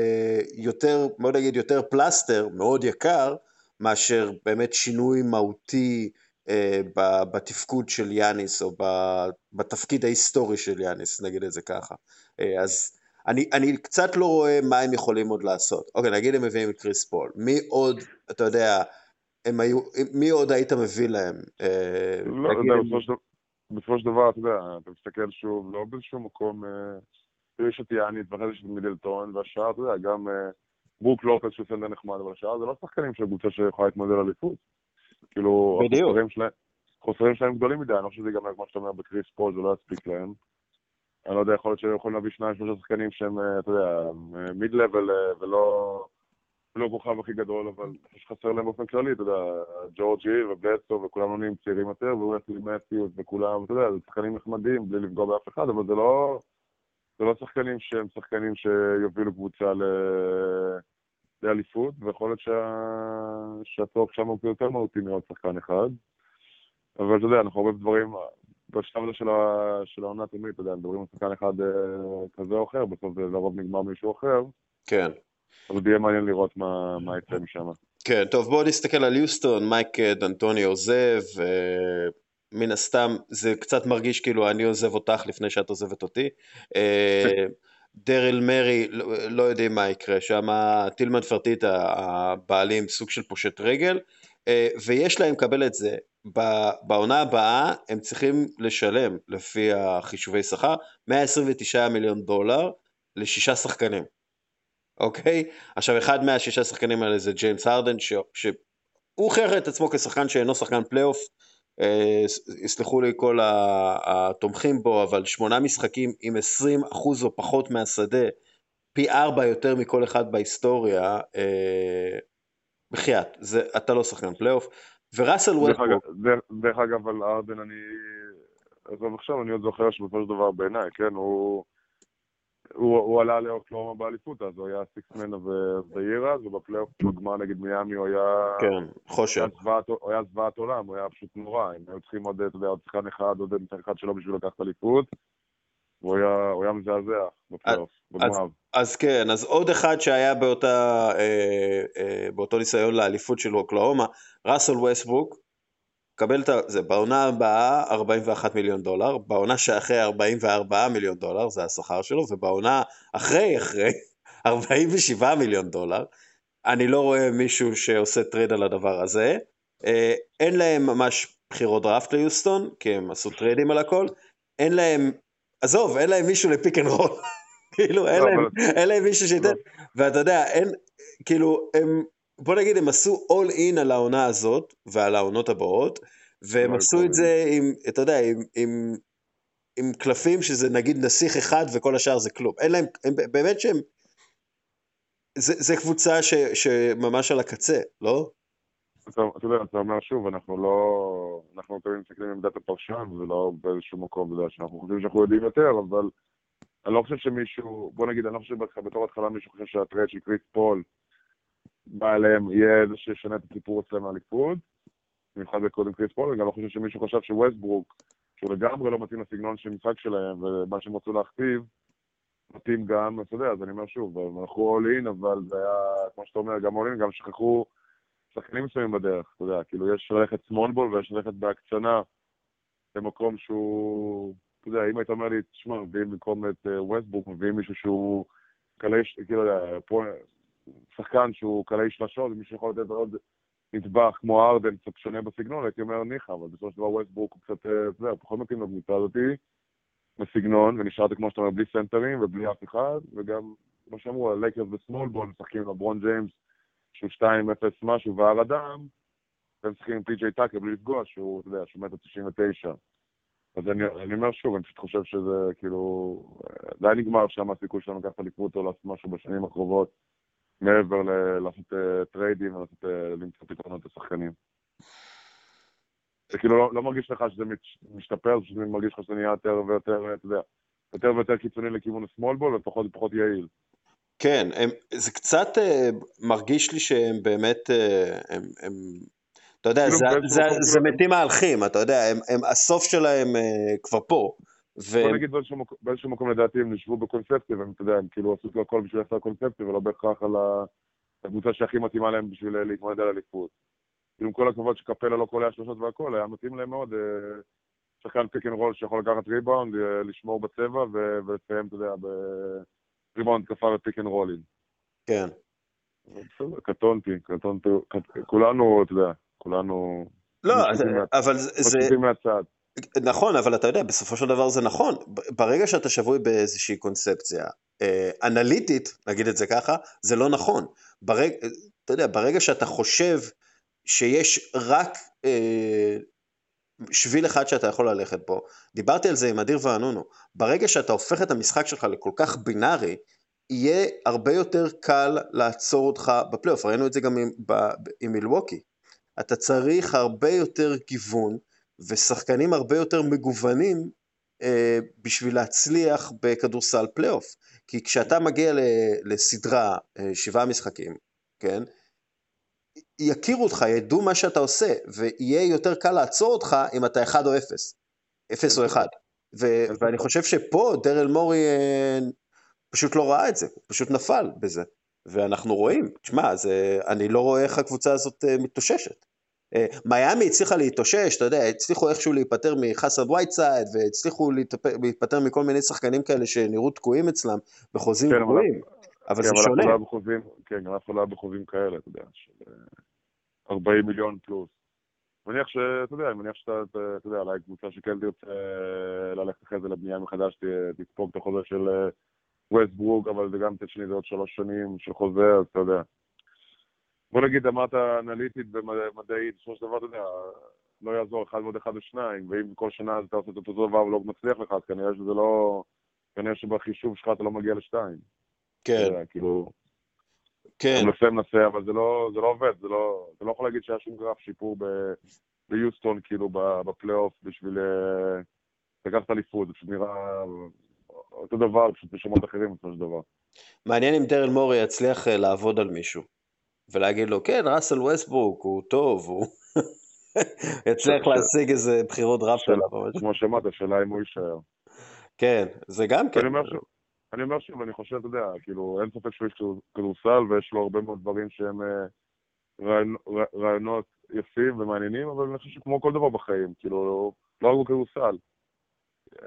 יותר, בוא נגיד, יותר פלסטר, מאוד יקר, מאשר באמת שינוי מהותי אה, בתפקוד של יאניס, או בתפקיד ההיסטורי של יאניס, נגיד את זה ככה. אה, אז אני, אני קצת לא רואה מה הם יכולים עוד לעשות. אוקיי, נגיד הם מביאים את קריס פול. מי עוד, אתה יודע, הם היו, מי עוד היית מביא להם? אה, לא יודע, בסופו של דבר, אתה יודע, אתה מסתכל שוב, לא באיזשהו מקום, יש את יאניס ואחרי זה יש את מידלטון, והשאר, אתה יודע, גם ברוק לופס שהוא סנטר נחמד, אבל השאר זה לא שחקנים של קבוצה שיכולה להתמודד על אליפות. כאילו, החוסרים שלהם, החוסרים שלהם גדולים מדי, אני לא חושב שזה ייגמר כמו שאתה אומר בקריס פול, זה לא יספיק להם. אני לא יודע, יכול להיות שהם יכולים להביא שניים, שלושה שחקנים שהם, אה, אתה יודע, mid level אה, ולא... לא הכוכב הכי גדול, אבל חסר להם באופן כללי, אתה יודע, ג'ורג' היל ובלדסו וכולם נהיים צעירים יותר, וווסלי מתיוס וכולם, אתה יודע, זה שחקנים נחמדים בלי לפגוע באף אחד, אבל זה לא, זה לא שחקנים שהם שחקנים שיובילו קבוצה ל... לאליפות, ויכול להיות שה... שהצורך שם הוא יותר מהותי מעוד שחקן אחד. אבל אתה יודע, אנחנו הרבה דברים, בשלב הזה של, ה... של העונה תמיד, אתה יודע, מדברים על שחקן אחד אה, כזה או אחר, בסוף זה לרוב נגמר מישהו אחר. כן. אבל יהיה מעניין לראות מה, מה יצא משם. כן, טוב, בואו נסתכל על יוסטון, מייק דנטוני עוזב, מן הסתם זה קצת מרגיש כאילו אני עוזב אותך לפני שאת עוזבת אותי. דרל מרי, לא, לא יודעים מה יקרה, שם טילמן פרטיטה, הבעלים, סוג של פושט רגל, אה, ויש להם לקבל את זה. בעונה הבאה הם צריכים לשלם, לפי החישובי שכר, 129 מיליון דולר לשישה שחקנים, אוקיי? עכשיו, אחד מהשישה שחקנים האלה זה ג'יימס הרדן, שהוא הוכיח את עצמו כשחקן שאינו שחקן פלייאוף, יסלחו לי כל התומכים בו, אבל שמונה משחקים עם 20 אחוז או פחות מהשדה, פי ארבע יותר מכל אחד בהיסטוריה, אה, בחייאת, אתה לא שחקן פלייאוף. וראסל ווסטברוק... דרך אגב, הארדן אני... עזוב עכשיו, אני עוד זוכר שבסופו של דבר בעיניי, כן, הוא... הוא, הוא עלה לאוקלהומה באליפות, אז הוא היה sixth man אז, ובפלייאוף בגמר נגד מיאמי הוא היה... כן, חושב. הוא היה זוועת עולם, הוא היה פשוט נורא. הם היו צריכים עוד, אתה יודע, עוד שחקן אחד, עוד משחק אחד שלו בשביל לקחת אליפות. הוא היה, הוא היה מזעזע בפלייאוף, בגמר. אז כן, אז עוד אחד שהיה באותה, אה, אה, באותו ניסיון לאליפות של אוקלאומה, ראסל ווסטברוק, קבל את זה, בעונה הבאה 41 מיליון דולר, בעונה שאחרי 44 מיליון דולר, זה השכר שלו, ובעונה אחרי אחרי 47 מיליון דולר. אני לא רואה מישהו שעושה טרייד על הדבר הזה. אה, אין להם ממש בחירות דראפט ליוסטון, כי הם עשו טריידים על הכל. אין להם, עזוב, אין להם מישהו ל pick and roll. כאילו, אין, לא, להם, אין להם מישהו שייתן, לא. ואתה יודע, אין, כאילו, הם בוא נגיד הם עשו all in על העונה הזאת ועל העונות הבאות, והם עשו את זה עם, אתה יודע, עם, עם, עם קלפים שזה נגיד נסיך אחד וכל השאר זה כלום. אין להם, הם באמת שהם, זה, זה קבוצה ש, שממש על הקצה, לא? אתה, אתה יודע, אתה אומר שוב, אנחנו לא, אנחנו תמיד מסתכלים עם עמדת הפרשן, ולא באיזשהו מקום, אתה יודע, שאנחנו חושבים שאנחנו יודעים יותר, אבל אני לא חושב שמישהו, בוא נגיד, אני לא חושב שבתור התחלה מישהו חושב שהטרייד של קריס פול בא אליהם, יהיה זה שישנה את הסיפור אצלם מהליכוד, במיוחד בקודם קריס פול, גם לא חושב שמישהו חשב שווסטברוק, שהוא לגמרי לא מתאים לסגנון של משחק שלהם, ומה שהם רצו להכתיב, מתאים גם, אתה יודע, אז אני אומר שוב, הם הלכו all in, אבל זה היה, כמו שאתה אומר, גם all in, גם שכחו שחקנים מסוימים בדרך, אתה יודע, כאילו יש ללכת ball ויש ללכת בהקצנה במקום שהוא, אתה יודע, אם היית אומר לי, תשמע, מביאים במקום את ווסטברוק, אה, מביאים מישהו שהוא קלעי, כאילו, שחקן שהוא קלעי שלשות, ומי שיכול לתת עוד נדבך כמו ארדן, קצת שונה בסגנון, הייתי אומר ניחא, אבל בסופו של דבר ווסטבורק הוא קצת, אה, אתה יודע, פחות מתאים לקבוצה הזאתי, בסגנון, ונשארתי כמו שאתה אומר, בלי סנטרים ובלי אף אחד, וגם, כמו שאמרו, הלייקרס ב small ball, משחקים עם לברון ג'יימס, שהוא 2-0 משהו, והר אדם, והם משחקים עם פי.ג'יי טאקר בלי לפגוע, שהוא, אתה יודע, שהוא מטר 99. אז אני, אני אומר שוב, אני פשוט חושב שזה כאילו, די נגמר שם הסיכוי שלנו לקחת אליפות או לעשות משהו בשנים הקרובות. מעבר לעשות טריידים ולעשות, למצוא פתרונות לשחקנים. זה כאילו לא, לא מרגיש לך שזה משתפר, זה מרגיש לך שזה נהיה יותר ויותר, אתה יודע, יותר ויותר קיצוני לכיוון השמאל בול ופחות ופחות יעיל. כן, הם, זה קצת uh, מרגיש לי שהם באמת, uh, הם, הם, אתה יודע, כאילו זה, זה, זה, זה מתים מהלכים, אתה יודע, הם, הם, הסוף שלהם uh, כבר פה. ו... בוא נגיד באיזשהו מקום, באיזשהו מקום לדעתי הם נשבו בקונספציה, והם, אתה יודע, הם כאילו עשו את הכל בשביל לעשות קונספציה, ולא בהכרח על הקבוצה שהכי מתאימה להם בשביל להתמודד על אליפות. כאילו עם כל הכבוד שקפלה לא קולע שלושות והכל, היה מתאים להם מאוד שחקן pick and roll שיכול לקחת ריבאונד, לשמור בצבע ולסיים, אתה יודע, בריבאונד התקפה ו pick and roll ים. כן. בסדר, קטונתי, קטונתי, כולנו, אתה יודע, כולנו... לא, אבל זה... משקיפים מהצד. נכון, אבל אתה יודע, בסופו של דבר זה נכון. ברגע שאתה שבוי באיזושהי קונספציה אה, אנליטית, נגיד את זה ככה, זה לא נכון. ברג, אתה יודע, ברגע שאתה חושב שיש רק אה, שביל אחד שאתה יכול ללכת בו, דיברתי על זה עם אדיר ואנונו, ברגע שאתה הופך את המשחק שלך לכל כך בינארי, יהיה הרבה יותר קל לעצור אותך בפלייאוף, ראינו את זה גם עם, עם מילווקי. אתה צריך הרבה יותר גיוון ושחקנים הרבה יותר מגוונים אה, בשביל להצליח בכדורסל פלייאוף. כי כשאתה מגיע לסדרה, אה, שבעה משחקים, כן? יכירו אותך, ידעו מה שאתה עושה, ויהיה יותר קל לעצור אותך אם אתה 1 או 0, 0 או 1. ו- ואני חושב שפה דרל מורי אה, פשוט לא ראה את זה, הוא פשוט נפל בזה. ואנחנו רואים, תשמע, אני לא רואה איך הקבוצה הזאת אה, מתאוששת. אה, מיאמי הצליחה להתאושש, אתה יודע, הצליחו איכשהו להיפטר מחסן וייטסייד, והצליחו להיפטר מכל מיני שחקנים כאלה שנראו תקועים אצלם בחוזים כן, גבוהים, אבל כן, זה שונה. לא כן, גם אף אחד לא היה בחוזים כאלה, אתה יודע, של 40 מיליון פלוס. מניח שאתה יודע, מניח שאתה, אתה יודע, אולי קבוצה שכן תרצה אה, ללכת אחרי זה לבנייה מחדש, תספוג את החוזה של ווסט ברוק, אבל זה גם מצד שני זה עוד שלוש שנים של חוזה, אז אתה יודע. בוא נגיד, אמרת אנליטית ומדעית, בסופו של דבר, אתה יודע, לא יעזור אחד ועוד אחד ושניים, ואם כל שנה אתה עושה את אותו דבר ולא מצליח לך, אז כנראה שזה לא... כנראה שבחישוב שלך אתה לא מגיע לשתיים. כן. יודע, כאילו... כן. אתה מנסה מנסה, אבל זה לא, זה לא עובד, זה לא... אתה לא יכול להגיד שהיה שום גרף שיפור ב... ביוסטון, כאילו, בפלייאוף, בשביל אה, לקחת אליפות, זה פשוט נראה אותו דבר, פשוט בשמות אחרים בסופו של דבר. מעניין אם דרל מורי יצליח אה, לעבוד על מישהו. ולהגיד לו, כן, ראסל ווסטברוק הוא טוב, הוא יצליח להשיג איזה בחירות דראפט עליו. כמו שאמרת, השאלה אם הוא יישאר. כן, זה גם כן. אני אומר שוב, אני חושב, אתה יודע, כאילו, אין ספק שהוא איש כדורסל ויש לו הרבה מאוד דברים שהם אה, רעיונות יפים ומעניינים, אבל אני חושב שכמו כל דבר בחיים, כאילו, לא רק בכדורסל.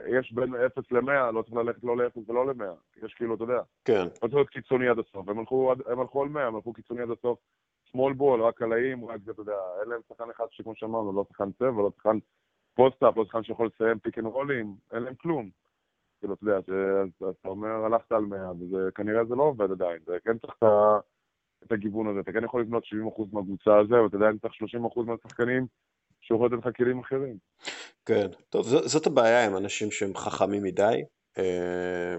יש בין 0 ל-100, לא צריך ללכת לא ל-0 ולא ל-100. יש כאילו, אתה יודע, כן. לא צריך להיות קיצוני עד הסוף. הם הלכו, הם הלכו על 100, הם הלכו קיצוני עד הסוף. small ball, רק קלעים, רק זה, אתה יודע, אין להם שחקן אחד שכמו שאמרנו, לא שחקן צבע, לא שחקן post-up, לא שחקן שיכול לסיים pick and roll ים, אין להם כלום. כאילו, אתה יודע, אתה אומר, הלכת על 100, וכנראה זה לא עובד עדיין, זה כן צריך את הגיוון הזה, אתה כן יכול לבנות 70% מהקבוצה הזה, ואתה עדיין צריך 30% מהשחקנים שיכול לתת לך כלים אחרים. כן, טוב, זאת הבעיה עם אנשים שהם חכמים מדי. אה,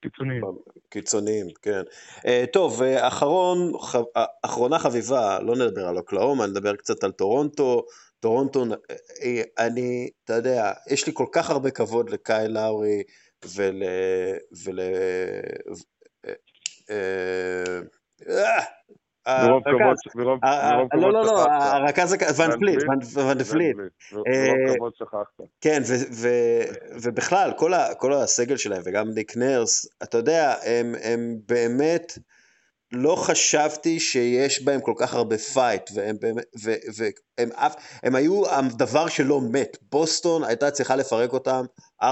קיצוניים. קיצוניים, כן. אה, טוב, אה, אחרון, אחרונה חביבה, לא נדבר על אוקלהומה, נדבר קצת על טורונטו. טורונטו, אני, אתה יודע, יש לי כל כך הרבה כבוד לקייל לאורי ול... ול... מרוב כבוד, מרוב כבוד לא, לא, לא, הרכז, ון פליט, ון דפליט. מרוב כבוד שכחת. כן, ובכלל, כל הסגל שלהם, וגם ניק נרס, אתה יודע, הם באמת, לא חשבתי שיש בהם כל כך הרבה fight, והם באמת, והם אף, הם היו הדבר שלא מת. בוסטון הייתה צריכה לפרק אותם 4-1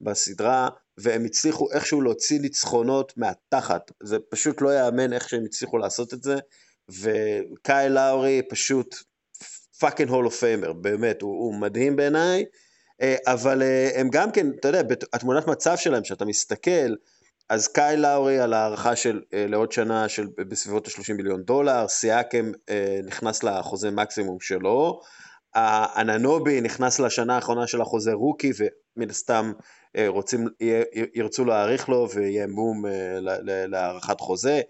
בסדרה, והם הצליחו איכשהו להוציא ניצחונות מהתחת, זה פשוט לא יאמן איך שהם הצליחו לעשות את זה, וקייל לאורי פשוט fucking hall of famer, באמת, הוא, הוא מדהים בעיניי, אה, אבל אה, הם גם כן, אתה יודע, התמונת מצב שלהם, שאתה מסתכל, אז קייל לאורי על הארכה של אה, לעוד שנה של בסביבות ה-30 מיליון דולר, סיאקם נכנס לחוזה מקסימום שלו, אננובי נכנס לשנה האחרונה של החוזה rookie, ומן הסתם רוצים, ירצו להאריך לו ויהיה מום להארכת חוזה.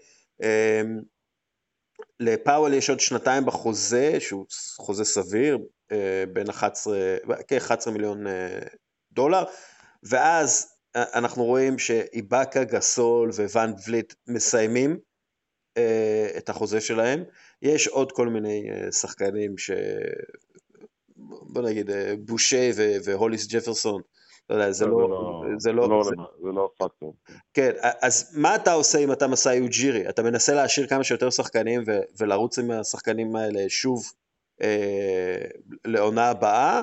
לפאוול יש עוד שנתיים בחוזה, שהוא חוזה סביר, בין 11, כ-11 מיליון דולר, ואז אנחנו רואים שאיבאקה, גסול וואן וליט מסיימים את החוזה שלהם. יש עוד כל מיני שחקנים ש... בוא נגיד, בושה והוליס ג'פרסון, לא יודע, זה לא... לא- זה לא... זה לא פקטור. כן, אז מה אתה עושה אם אתה מסאי אוג'ירי? אתה מנסה להשאיר כמה שיותר שחקנים ולרוץ עם השחקנים האלה שוב אה, לעונה הבאה,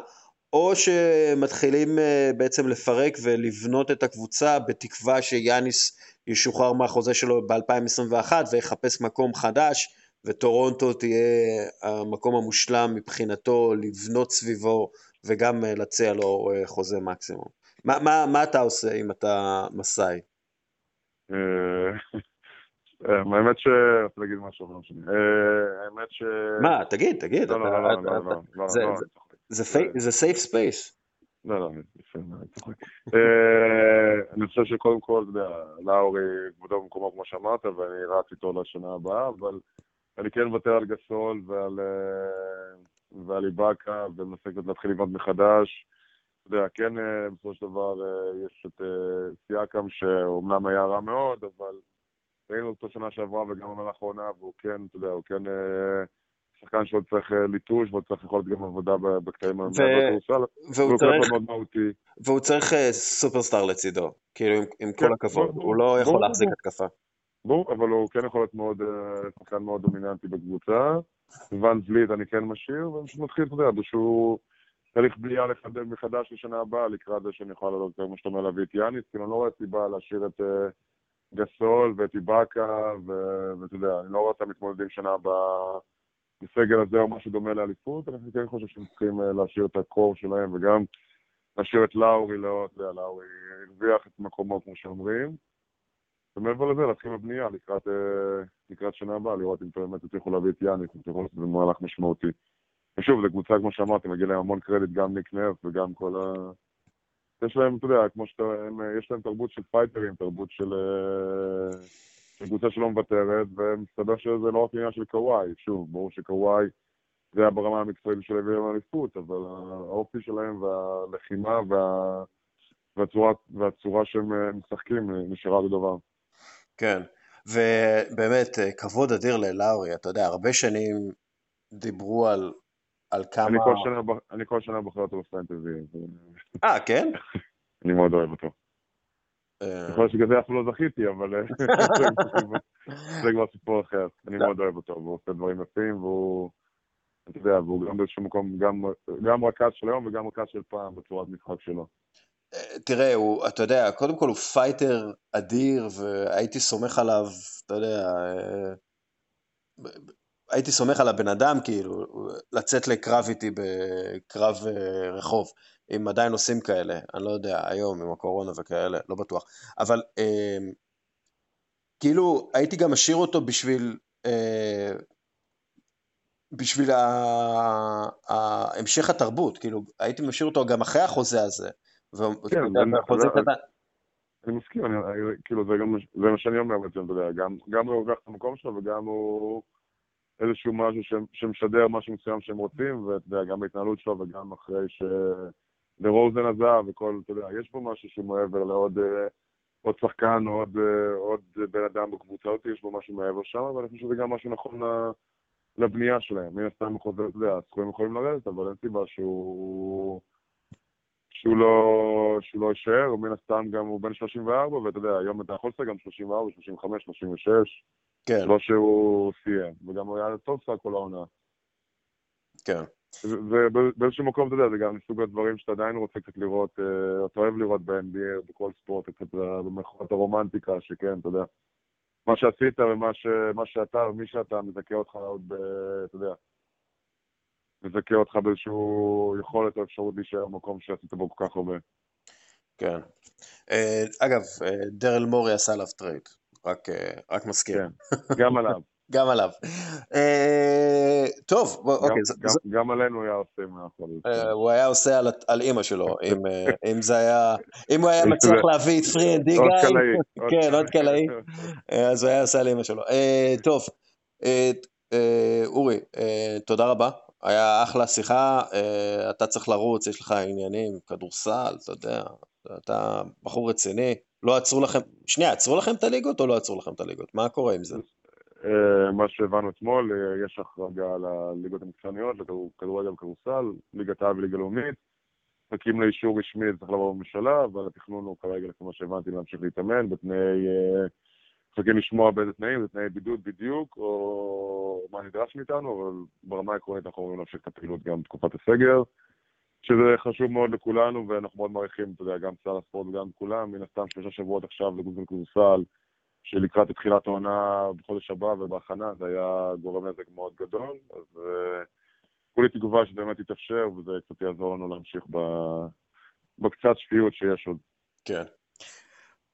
או שמתחילים אה, בעצם לפרק ולבנות את הקבוצה בתקווה שיאניס ישוחרר מהחוזה שלו ב-2021 ויחפש מקום חדש, וטורונטו תהיה המקום המושלם מבחינתו לבנות סביבו וגם אה, להציע לו אה, חוזה מקסימום. מה, מה, מה אתה עושה אם אתה מסאי? האמת ש... אני רוצה להגיד משהו, לא משנה. האמת ש... מה, תגיד, תגיד. לא, לא, לא, לא, לא, זה safe space. לא, לא, יפה. אני חושב שקודם כל, אתה יודע, לאורי כבודו במקומו כמו שאמרת, ואני רץ איתו לשנה הבאה, אבל אני כן מוותר על גסול ועל, ועל איבאקה, ומנסה להתחיל לבנות מחדש. אתה יודע, כן, בסופו של דבר יש את סיאקם, שאומנם היה רע מאוד, אבל ראינו אותו שנה שעברה וגם במהלך העונה, והוא כן, אתה יודע, הוא כן שחקן שעוד צריך ליטוש, ועוד צריך יכולת גם עבודה בקטעים בכדורסל, והוא צריך מאוד מהותי. והוא צריך סופרסטאר לצידו, כאילו, עם כל הכבוד, הוא לא יכול להחזיק התקפה. ברור, אבל הוא כן יכול להיות מאוד, שחקן מאוד דומיננטי בקבוצה. ואן וליט אני כן משאיר, ואני פשוט מתחיל, אתה יודע, באיזשהו תהליך בנייה מחדש לשנה הבאה, לקראת זה שאני יכול לעלות, כמו שאתה אומר, להביא את יאניס, כאילו, אני לא רואה סיבה להשאיר את גסול ואת איבאקה, ואתה יודע, אני לא רואה אותם מתמודדים שנה הבאה בסגל הזה או משהו דומה לאליפות, אני כן חושב שהם צריכים להשאיר את הקור שלהם, וגם להשאיר את לאורי, לא, אתה יודע, לאורי הרוויח את מקומו, כמו שאומרים. ומעבר לזה, להתחיל בבנייה לקראת, לקראת שנה הבאה, לראות אם באמת יצליחו להביא את יאניס, אם יצליחו לעשות במהלך משמעותי. ושוב, זו קבוצה, כמו שאמרתי, מגיע להם המון קרדיט, גם ניק נרף וגם כל ה... יש להם, אתה יודע, כמו שאתה, הם, יש להם תרבות של פייטרים, תרבות של, של קבוצה שלא מוותרת, ומסתבר שזה לא רק עניין של קוואי. שוב, ברור שקוואי זה היה ברמה המקצועית של הביא להם אליפות, אבל האופי שלהם והלחימה וה... והצורה, והצורה שהם משחקים נשארה אותו. כן, ובאמת, כבוד אדיר ללאורי, אתה יודע, הרבה שנים דיברו על, על כמה... אני כל שנה, אני כל שנה בוחר אותו בפנטזי. אה, כן? אני מאוד אוהב אותו. יכול להיות שבגלל זה אפילו לא זכיתי, אבל זה כבר סיפור אחר. אני מאוד אוהב אותו, והוא עושה דברים יפים, והוא, אתה יודע, והוא גם באיזשהו מקום, גם רכז של היום וגם רכז של פעם בצורת משחק שלו. תראה, הוא, אתה יודע, קודם כל הוא fighter אדיר, והייתי סומך עליו, אתה יודע, הייתי סומך על הבן אדם, כאילו, לצאת לקרב איתי בקרב רחוב, אם עדיין עושים כאלה, אני לא יודע, היום עם הקורונה וכאלה, לא בטוח, אבל כאילו, הייתי גם משאיר אותו בשביל, בשביל המשך התרבות, כאילו, הייתי משאיר אותו גם אחרי החוזה הזה. כן, אני מסכים, כאילו זה מה שאני אומר בעצם, אתה יודע, גם הוא לוקח את המקום שלו וגם הוא איזשהו משהו שמשדר משהו מסוים שהם רוצים, ואתה יודע, גם בהתנהלות שלו וגם אחרי שלרוזן עזב וכל, אתה יודע, יש פה משהו שהוא מעבר לעוד עוד שחקן או עוד, עוד בן אדם בקבוצה אותי, יש בו משהו מעבר שם, ואני חושב שזה גם משהו נכון לבנייה שלהם. מן הסתם, אתה יודע, הסכומים יכולים לרדת, אבל אין סיבה שהוא... שהוא לא, שהוא לא יישאר, ומן הסתם גם הוא בן 34, ואתה יודע, היום אתה יכול לעשות גם 34, 35, 36. כן. לא שהוא סיים, וגם הוא היה טוב סך הכל העונה. כן. ובאיזשהו מקום, אתה יודע, זה גם מסוג הדברים שאתה עדיין רוצה קצת לראות, אתה אוהב לראות ב-NBA, בכל ספורט, קצת במחאות הרומנטיקה, שכן, אתה יודע. מה שעשית ומה שאתה ומי שאתה מזכה אותך עוד, ב, אתה יודע, מזכה אותך באיזשהו יכולת או אפשרות להישאר במקום שעשית בו כל כך הרבה. כן. אגב, דרל מורי עשה עליו טרייד, רק, רק מזכיר. כן, גם עליו. גם עליו. אה, טוב, אוקיי. גם עלינו היה עושה. אה, הוא היה עושה על אימא שלו, אם זה היה, אם הוא היה מצליח להביא את פרי אנד דיגאי, כן, עוד קלעי, אז הוא היה עושה על אימא שלו. טוב, אורי, תודה רבה. היה אחלה שיחה, אתה צריך לרוץ, יש לך עניינים, כדורסל, אתה יודע, אתה בחור רציני. לא עצרו לכם, שנייה, עצרו לכם את הליגות או לא עצרו לכם את הליגות? מה קורה עם זה? אה, מה שהבנו אתמול, אה, יש החרגה לליגות המקצועניות, לכדורגל וכדורסל, ליגת העל וליגה לאומית. מחכים לאישור רשמי, זה צריך לבוא בממשלה, אבל התכנון הוא כרגע, כמו שהבנתי, להמשיך להתאמן בתנאי... אה, מחכים לשמוע באיזה תנאים, זה תנאי בידוד בדיוק, או מה נדרש מאיתנו, אבל ברמה העקרונית אנחנו אמורים להמשיך את הפעילות גם בתקופת הסגר. שזה חשוב מאוד לכולנו, ואנחנו מאוד מעריכים, אתה יודע, גם שר הספורט וגם כולם, מן הסתם שלושה שבועות עכשיו לגוגל כדורסל, שלקראת תחילת העונה בחודש הבא ובהכנה, זה היה גורם נזק מאוד גדול, אז uh, כולי תקווה שבאמת יתאפשר, וזה קצת יעזור לנו להמשיך. בקצת שפיות שיש עוד. כן.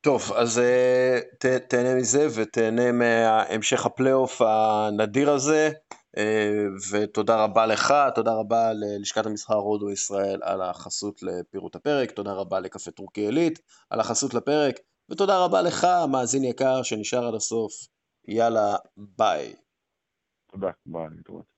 טוב, אז uh, ת, תהנה מזה ותהנה מהמשך הפלייאוף הנדיר הזה. אה, ותודה רבה לך, תודה רבה ללשכת המסחר הודו ישראל על החסות לפירוט הפרק, תודה רבה לקפה טורקי עילית על החסות לפרק, ותודה רבה לך, מאזין יקר שנשאר עד הסוף. יאללה, ביי. תודה, ביי, להתראות.